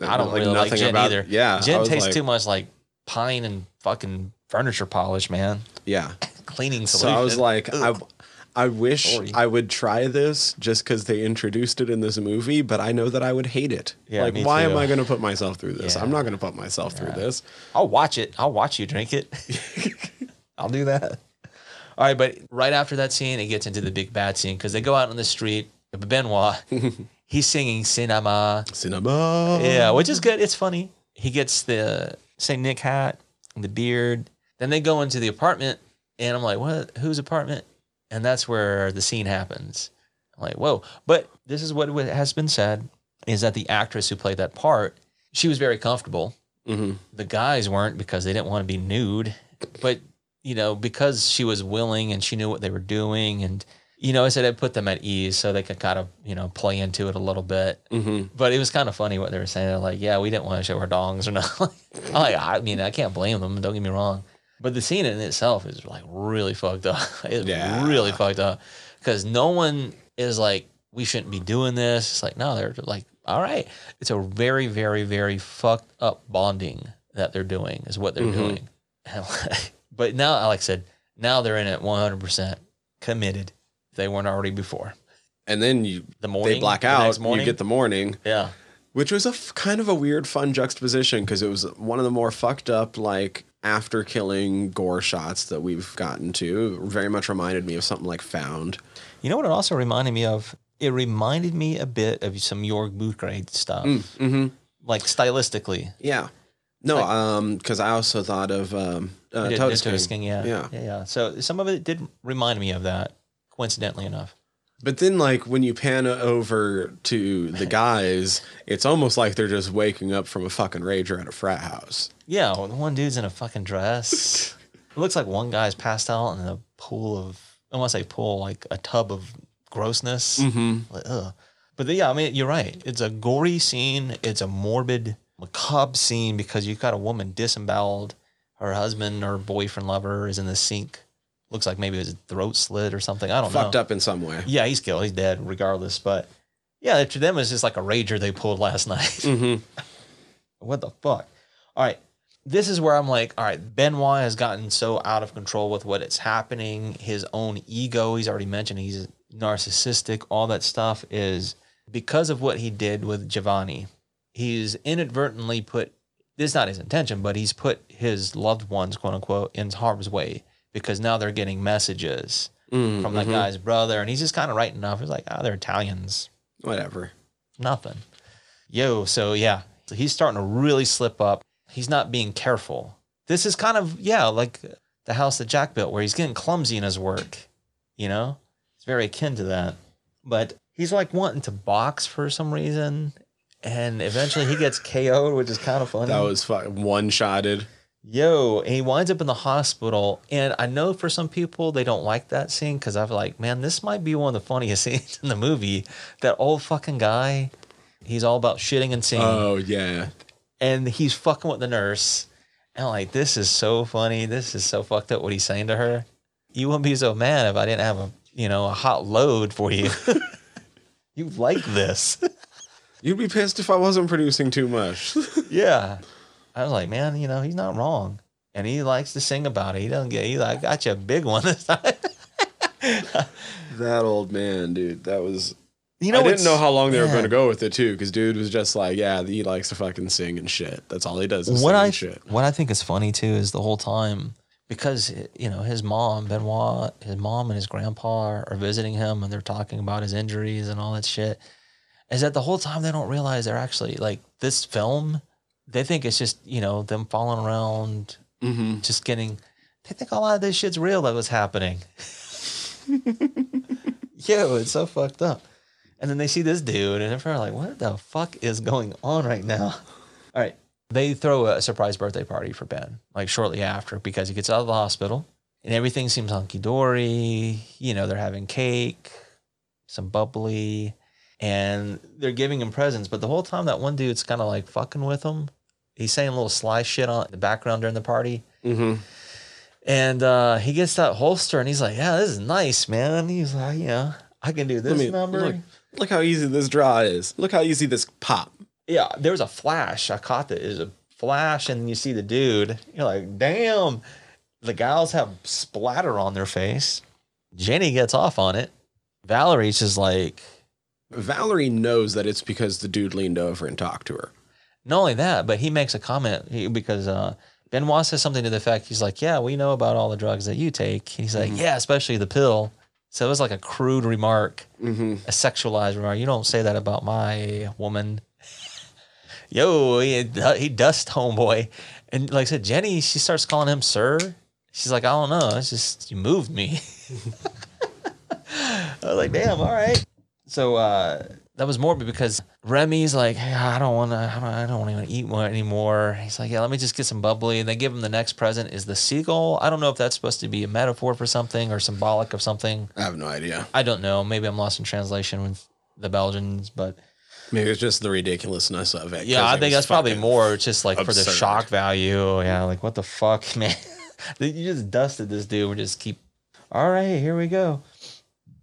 S2: Uh, I don't
S1: Like,
S2: really like gin
S1: about-
S2: either.
S1: yeah,
S2: gin tastes
S1: like-
S2: too much like pine and fucking furniture polish, man.
S1: Yeah.
S2: Cleaning solution. So.
S1: I was like, I, I wish
S2: Sorry.
S1: I would try this just because they introduced it in this movie, but I know that I would hate it.
S2: Yeah,
S1: like, why
S2: too.
S1: am I going to put myself through this?
S2: Yeah.
S1: I'm not going to put myself through this.
S2: I'll watch it. I'll watch you drink it. I'll do that. All right, but right after that scene, it gets into the big bad scene because they go out on the street. Benoit, he's singing "Cinema."
S1: Cinema.
S2: Yeah, which is good. It's funny. He gets the Saint Nick hat and the beard. Then they go into the apartment, and I'm like, "What? Whose apartment?" And that's where the scene happens. I'm like, whoa. But this is what has been said is that the actress who played that part, she was very comfortable.
S1: Mm-hmm.
S2: The guys weren't because they didn't want to be nude. But, you know, because she was willing and she knew what they were doing and you know, I said it put them at ease so they could kind of, you know, play into it a little bit.
S1: Mm-hmm.
S2: But it was kind of funny what they were saying. They're like, yeah, we didn't want to show our dongs or not. I'm like, I mean, I can't blame them. Don't get me wrong. But the scene in itself is like really fucked up. It's
S1: Yeah.
S2: really fucked up because no one is like, we shouldn't be doing this. It's like, no, they're like, all right. It's a very, very, very fucked up bonding that they're doing is what they're
S1: Mhm.
S2: doing. Like- but now, like I said, now they're in it 100% committed. They weren't already before.
S1: And then you
S2: The morning,
S1: they black
S2: the
S1: out.
S2: next
S1: You get the morning,
S2: Yeah.
S1: which was a f- kind of a weird, fun juxtaposition because it was one of the more fucked up, like after killing gore shots that we've gotten to. Very much reminded me of something like Found.
S2: You know what it also reminded me of? It reminded me a bit of some Jörg Buttgereit stuff,
S1: Mm-hmm.
S2: like stylistically.
S1: Yeah. No,
S2: Like-
S1: um, because I also thought of um, uh,
S2: Did- did Todesking.
S1: King,
S2: yeah,
S1: Yeah.
S2: yeah, yeah. So some of it did remind me of that, coincidentally enough.
S1: But then, like when you pan over to the guys, it's almost like they're just waking up from a fucking rager at a frat house.
S2: Yeah, well, the one dude's in a fucking dress. it looks like one guy's passed out in a pool of, I want to say pool, like a tub of grossness.
S1: Mm-hmm.
S2: Like, ugh. But yeah, I mean, you're right. It's a gory scene. It's a morbid, macabre scene because you've got a woman disemboweled. Her husband or boyfriend, lover is in the sink. Looks like maybe his throat slit or something. I don't
S1: Fucked
S2: know.
S1: Fucked up in some way.
S2: Yeah, he's killed. He's dead regardless. But yeah, to them, it's just like a rager they pulled last night.
S1: Mm-hmm.
S2: what the fuck? All right. This is where I'm like, all right, Benoit has gotten so out of control with what is happening. His own ego, he's already mentioned he's narcissistic, all that stuff is because of what he did with Giovanni. He's inadvertently put this is not his intention, but he's put his loved ones, quote unquote, in harm's way because now they're getting messages
S1: Mm,
S2: from that
S1: mhm.
S2: guy's brother, and he's just kind of writing off. He's like, oh, they're Italians
S1: Whatever.
S2: nothing. Yo, so yeah, so he's starting to really slip up. He's not being careful. This is kind of yeah, like the house that Jack built, where he's getting clumsy in his work. You know, it's very akin to that. But he's like wanting to box for some reason, and eventually he gets KO'd, which is kind of funny.
S1: That was fu- one shotted.
S2: Yo, and he winds up in the hospital. And I know for some people they don't like that scene because I'm like, man, this might be one of the funniest scenes in the movie. That old fucking guy, he's all about shitting and singing,
S1: Oh yeah.
S2: and he's fucking with the nurse. And I'm like, this is so funny. This is so fucked up what he's saying to her. You wouldn't be so mad if I didn't have a you know a hot load for you. you like this.
S1: You'd be pissed if I wasn't producing too much.
S2: Yeah. I was like, man, you know, he's not wrong. And he likes to sing about it. He doesn't get, he's like, I got you a big one this time.
S1: that old man, dude. That was.
S2: You know,
S1: I didn't know how long they were going to go with it too, because dude was just like, yeah, he likes to fucking sing and shit. That's all he does. Is
S2: What
S1: sing
S2: I,
S1: shit.
S2: what I think is funny too is the whole time, because, you know, his mom, Benoit, his mom and his grandpa are visiting him and they're talking about his injuries and all that shit. Is that the whole time they don't realize they're actually like this film, they think it's just, you know, them falling around,
S1: Mm-hmm.
S2: just getting they think a lot of this shit's real that was happening. Yo, it's so fucked up. And then they see this dude and they're like, what the fuck is going on right now? All right. They throw a surprise birthday party for Ben, like shortly after, because he gets out of the hospital and everything seems hunky dory. You know, they're having cake, some bubbly, and they're giving him presents. But the whole time, that one dude's kind of like fucking with him. He's saying a little sly shit on the background during the party.
S1: Mm-hmm.
S2: And uh, he gets that holster and he's like, Yeah, this is nice, man. He's like, Yeah, I can do this
S1: me
S2: number.
S1: look. Look how easy this draw is. Look how easy this pop.
S2: Yeah, there was a flash. I caught that. There's a flash, and you see the dude. You're like, Damn. The gals have splatter on their face. Jenny gets off on it. Valerie's just like,
S1: Valerie knows that it's because the dude leaned over and talked to her.
S2: Not only that, but he makes a comment he, because uh, Benoit says something to the effect he's like, "Yeah, we know about all the drugs that you take." He's like, "Yeah, especially the pill." So it was like a crude remark,
S1: Mm-hmm.
S2: a sexualized remark. You don't say that about my woman. Yo, he, he dust homeboy, and like I said, Jenny, she starts calling him sir. She's like, "I don't know, it's just you moved me." I was like, "Damn, all right." So uh, that was morbid because Remy's like, hey, I don't want to, I don't, I don't want to even eat one anymore. He's like, yeah, let me just get some bubbly. And they give him the next present is the seagull. I don't know if that's supposed to be a metaphor for something or symbolic of something.
S1: I have no idea.
S2: I don't know. Maybe I'm lost in translation with the Belgians, but
S1: Maybe it's just the ridiculousness of it.
S2: Yeah, I think that's probably more just like for the shock value. Yeah, like what the fuck, man? you just dusted this dude. We just keep. All right, here we go.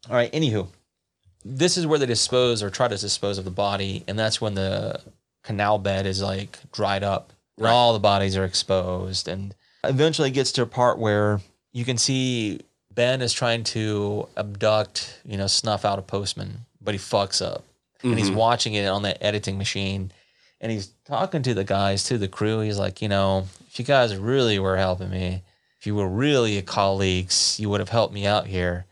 S2: All right. Anywho, this is where they dispose or try to dispose of the body, and that's when the canal bed is like dried up, and
S1: Right.
S2: all the bodies are exposed, and eventually it gets to a part where you can see Ben is trying to abduct, you know, snuff out a postman, but he fucks up, and he's mm-hmm. watching it on that editing machine, and he's talking to the guys, to the crew. He's like, you know, if you guys really were helping me, if you were really colleagues, you would have helped me out here.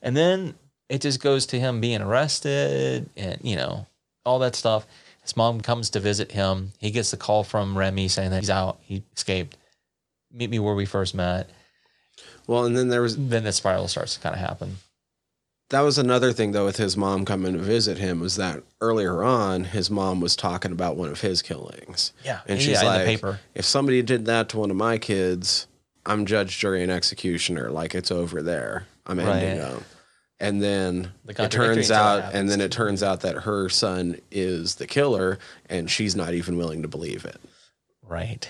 S2: And then it just goes to him being arrested and, you know, all that stuff. His mom comes to visit him. He gets the call from Remy saying that he's out. He escaped. Meet me where we first met.
S1: Well, and then there was
S2: Then the spiral starts to kind of happen.
S1: that was another thing though with his mom coming to visit him was that earlier on his mom was talking about one of his killings.
S2: Yeah.
S1: And
S2: yeah,
S1: she's
S2: in
S1: like,
S2: the paper.
S1: if somebody did that to one of my kids, I'm judge, jury, and executioner. Like it's over there. I'm ending
S2: Right.
S1: them. And then
S2: The
S1: it turns out, and then it turns out that her son is the killer, and she's not even willing to believe it.
S2: Right.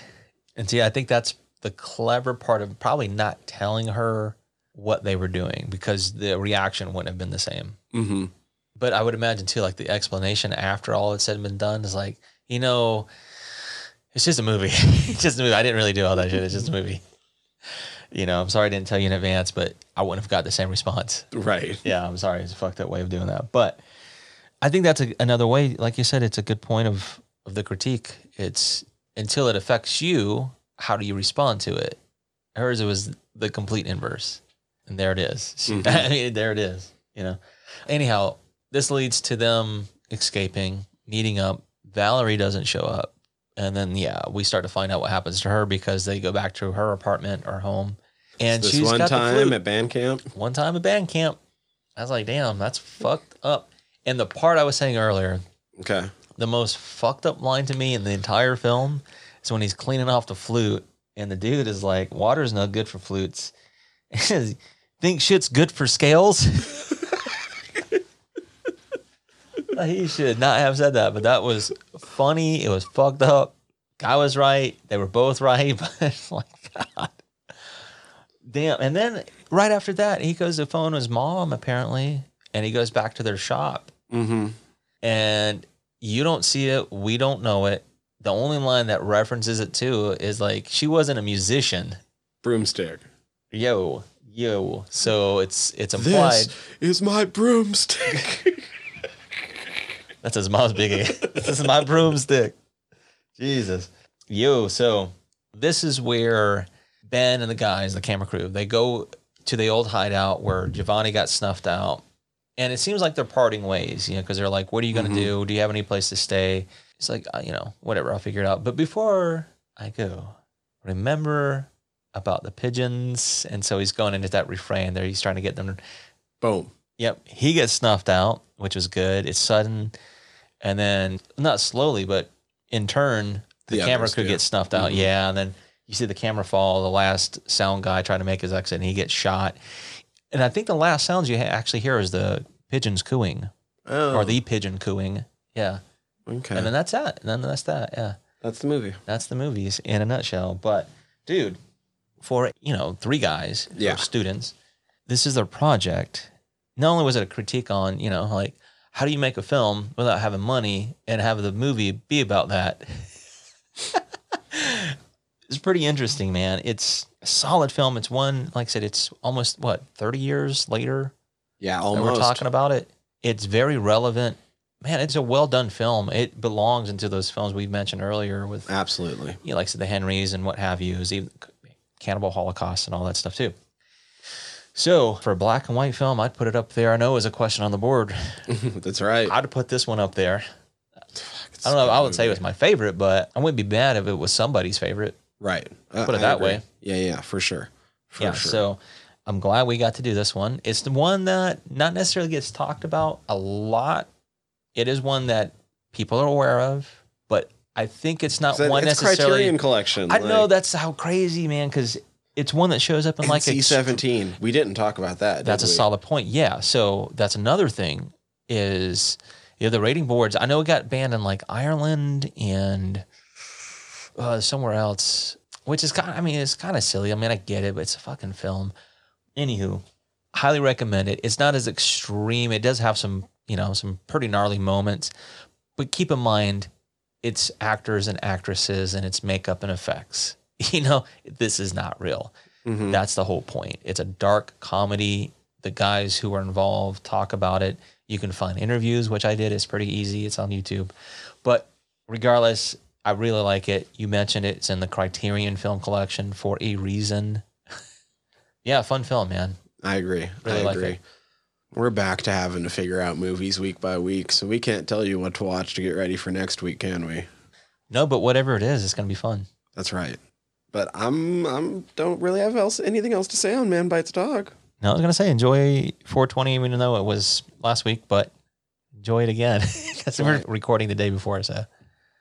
S2: And see, I think that's the clever part of probably not telling her what they were doing because the reaction wouldn't have been the same.
S1: Mm-hmm.
S2: But I would imagine too, like the explanation after all it's said and been done is like, you know, it's just a movie. it's just a movie. I didn't really do all that shit. It's just a movie. You know, I'm sorry I didn't tell you in advance, but I wouldn't have got the same response.
S1: Right.
S2: Yeah, I'm sorry. It's a fucked up way of doing that. But I think that's a, another way. Like you said, it's a good point of of the critique. It's until it affects you, how do you respond to it? Hers, it was the complete inverse, and there it is. Mm-hmm. I mean, there it is. You know. Anyhow, this leads to them escaping, meeting up. Valerie doesn't show up, and then yeah, we start to find out what happens to her because they go back to her apartment or home, and
S1: This
S2: she's
S1: one
S2: got the
S1: time
S2: flute
S1: at band camp.
S2: one time at band camp. I was like, damn, that's fucked up. And the part I was saying earlier,
S1: Okay.
S2: the most fucked up line to me in the entire film is when he's cleaning off the flute and the dude is like, water's no good for flutes. Think shit's good for scales? he should not have said that, but that was funny. It was fucked up. Guy was right. They were both right, but it's like, God. Damn. And then right after that, he goes to phone his mom, apparently, and he goes back to their shop
S1: Mm-hmm.
S2: and you don't see it, we don't know it. The only line that references it to is like she wasn't a musician.
S1: Broomstick.
S2: Yo, yo. So it's it's implied.
S1: This is my broomstick.
S2: That's his mom's biggie. this is my broomstick. Jesus. Yo, so this is where Ben and the guys, the camera crew, they go to the old hideout where Giovanni got snuffed out. And it seems like they're parting ways, you know, because they're like, what are you going to do? Do you have any place to stay? It's like, uh, you know, whatever, I'll figure it out. But before I go, remember about the pigeons. And so he's going into that refrain there. He's trying to get them
S1: Boom.
S2: Yep. He gets snuffed out, which was good. It's sudden. And then, not slowly, but in turn, the,
S1: The
S2: camera
S1: others
S2: could
S1: do.
S2: get snuffed out. Yeah. And then you see the camera fall. The last sound guy trying to make his exit and he gets shot. And I think the last sounds you actually hear is the pigeons cooing
S1: Oh.
S2: or the pigeon cooing. Yeah.
S1: Okay.
S2: And then that's that. And then that's that. Yeah.
S1: That's the movie.
S2: That's the movies in a nutshell. But dude, for you know, three guys,
S1: Yeah.
S2: students, this is their project. Not only was it a critique on, you know, like how do you make a film without having money and have the movie be about that? it's pretty interesting, man. It's a solid film. It's one, like I said, it's almost what, 30 years later
S1: Yeah, almost.
S2: we're talking about it. It's very relevant. Man, it's a well done film. It belongs into those films we've mentioned earlier with
S1: Absolutely.
S2: you know, like I said, the Henrys and what have you, even Cannibal Holocaust and all that stuff too. So for a black and white film, I'd put it up there. I know it was a question on the board.
S1: That's right.
S2: I'd put this one up there. I don't know. I would say it was my favorite, but I wouldn't be mad if it was somebody's favorite.
S1: Right. Uh,
S2: Put it
S1: I
S2: that
S1: agree.
S2: way.
S1: Yeah, yeah, for sure. For
S2: yeah.
S1: sure.
S2: So I'm glad we got to do this one. It's the one that not necessarily gets talked about a lot. It is one that people are aware of, but I think it's not one
S1: it's
S2: necessarily.
S1: Criterion Collection.
S2: I know that's how crazy, man, because it's one that shows up in like
S1: C
S2: a
S1: seventeen. We didn't talk about that.
S2: That's a
S1: we?
S2: solid point. Yeah. So that's another thing is you know, the rating boards. I know it got banned in like Ireland and uh, somewhere else, which is kind. Of, I mean, it's kind of silly. I mean, I get it, but it's a fucking film. Anywho, highly recommend it. It's not as extreme. It does have some, you know, some pretty gnarly moments, but keep in mind, it's actors and actresses and it's makeup and effects. You know, this is not real.
S1: Mhm.
S2: That's the whole point. It's a dark comedy. The guys who are involved talk about it. You can find interviews, which I did. It's pretty easy. It's on YouTube. But regardless, I really like it. You mentioned it. It's in the Criterion Film Collection for a reason. yeah, fun film, man.
S1: I agree.
S2: Really
S1: I
S2: like
S1: agree.
S2: it.
S1: We're back to having to figure out movies week by week, so we can't tell you what to watch to get ready for next week, can we?
S2: No, but whatever it is, it's going to be fun.
S1: That's right. But I'm I'm don't really have else anything else to say on Man Bites Dog.
S2: No, I was going to say enjoy 420, even though it was last week, but enjoy it again because we're recording the day before. So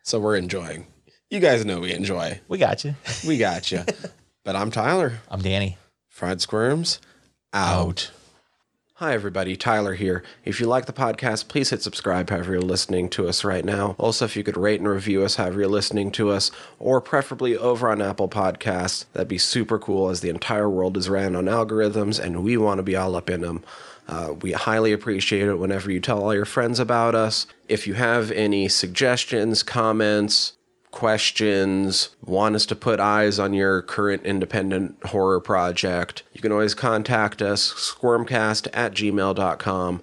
S1: So we're enjoying. You guys know we enjoy.
S2: we got you.
S1: We got you. but I'm Tyler.
S2: I'm Danny.
S1: Fried Squirms out. Hi, everybody. Tyler here. If you like the podcast, please hit subscribe however you're listening to us right now. Also, if you could rate and review us however you're listening to us, or preferably over on Apple Podcasts, that'd be super cool as the entire world is ran on algorithms and we want to be all up in them. Uh, we highly appreciate it whenever you tell all your friends about us. If you have any suggestions, comments, questions, want us to put eyes on your current independent horror project, you can always contact us, squirmcast at gmail.com,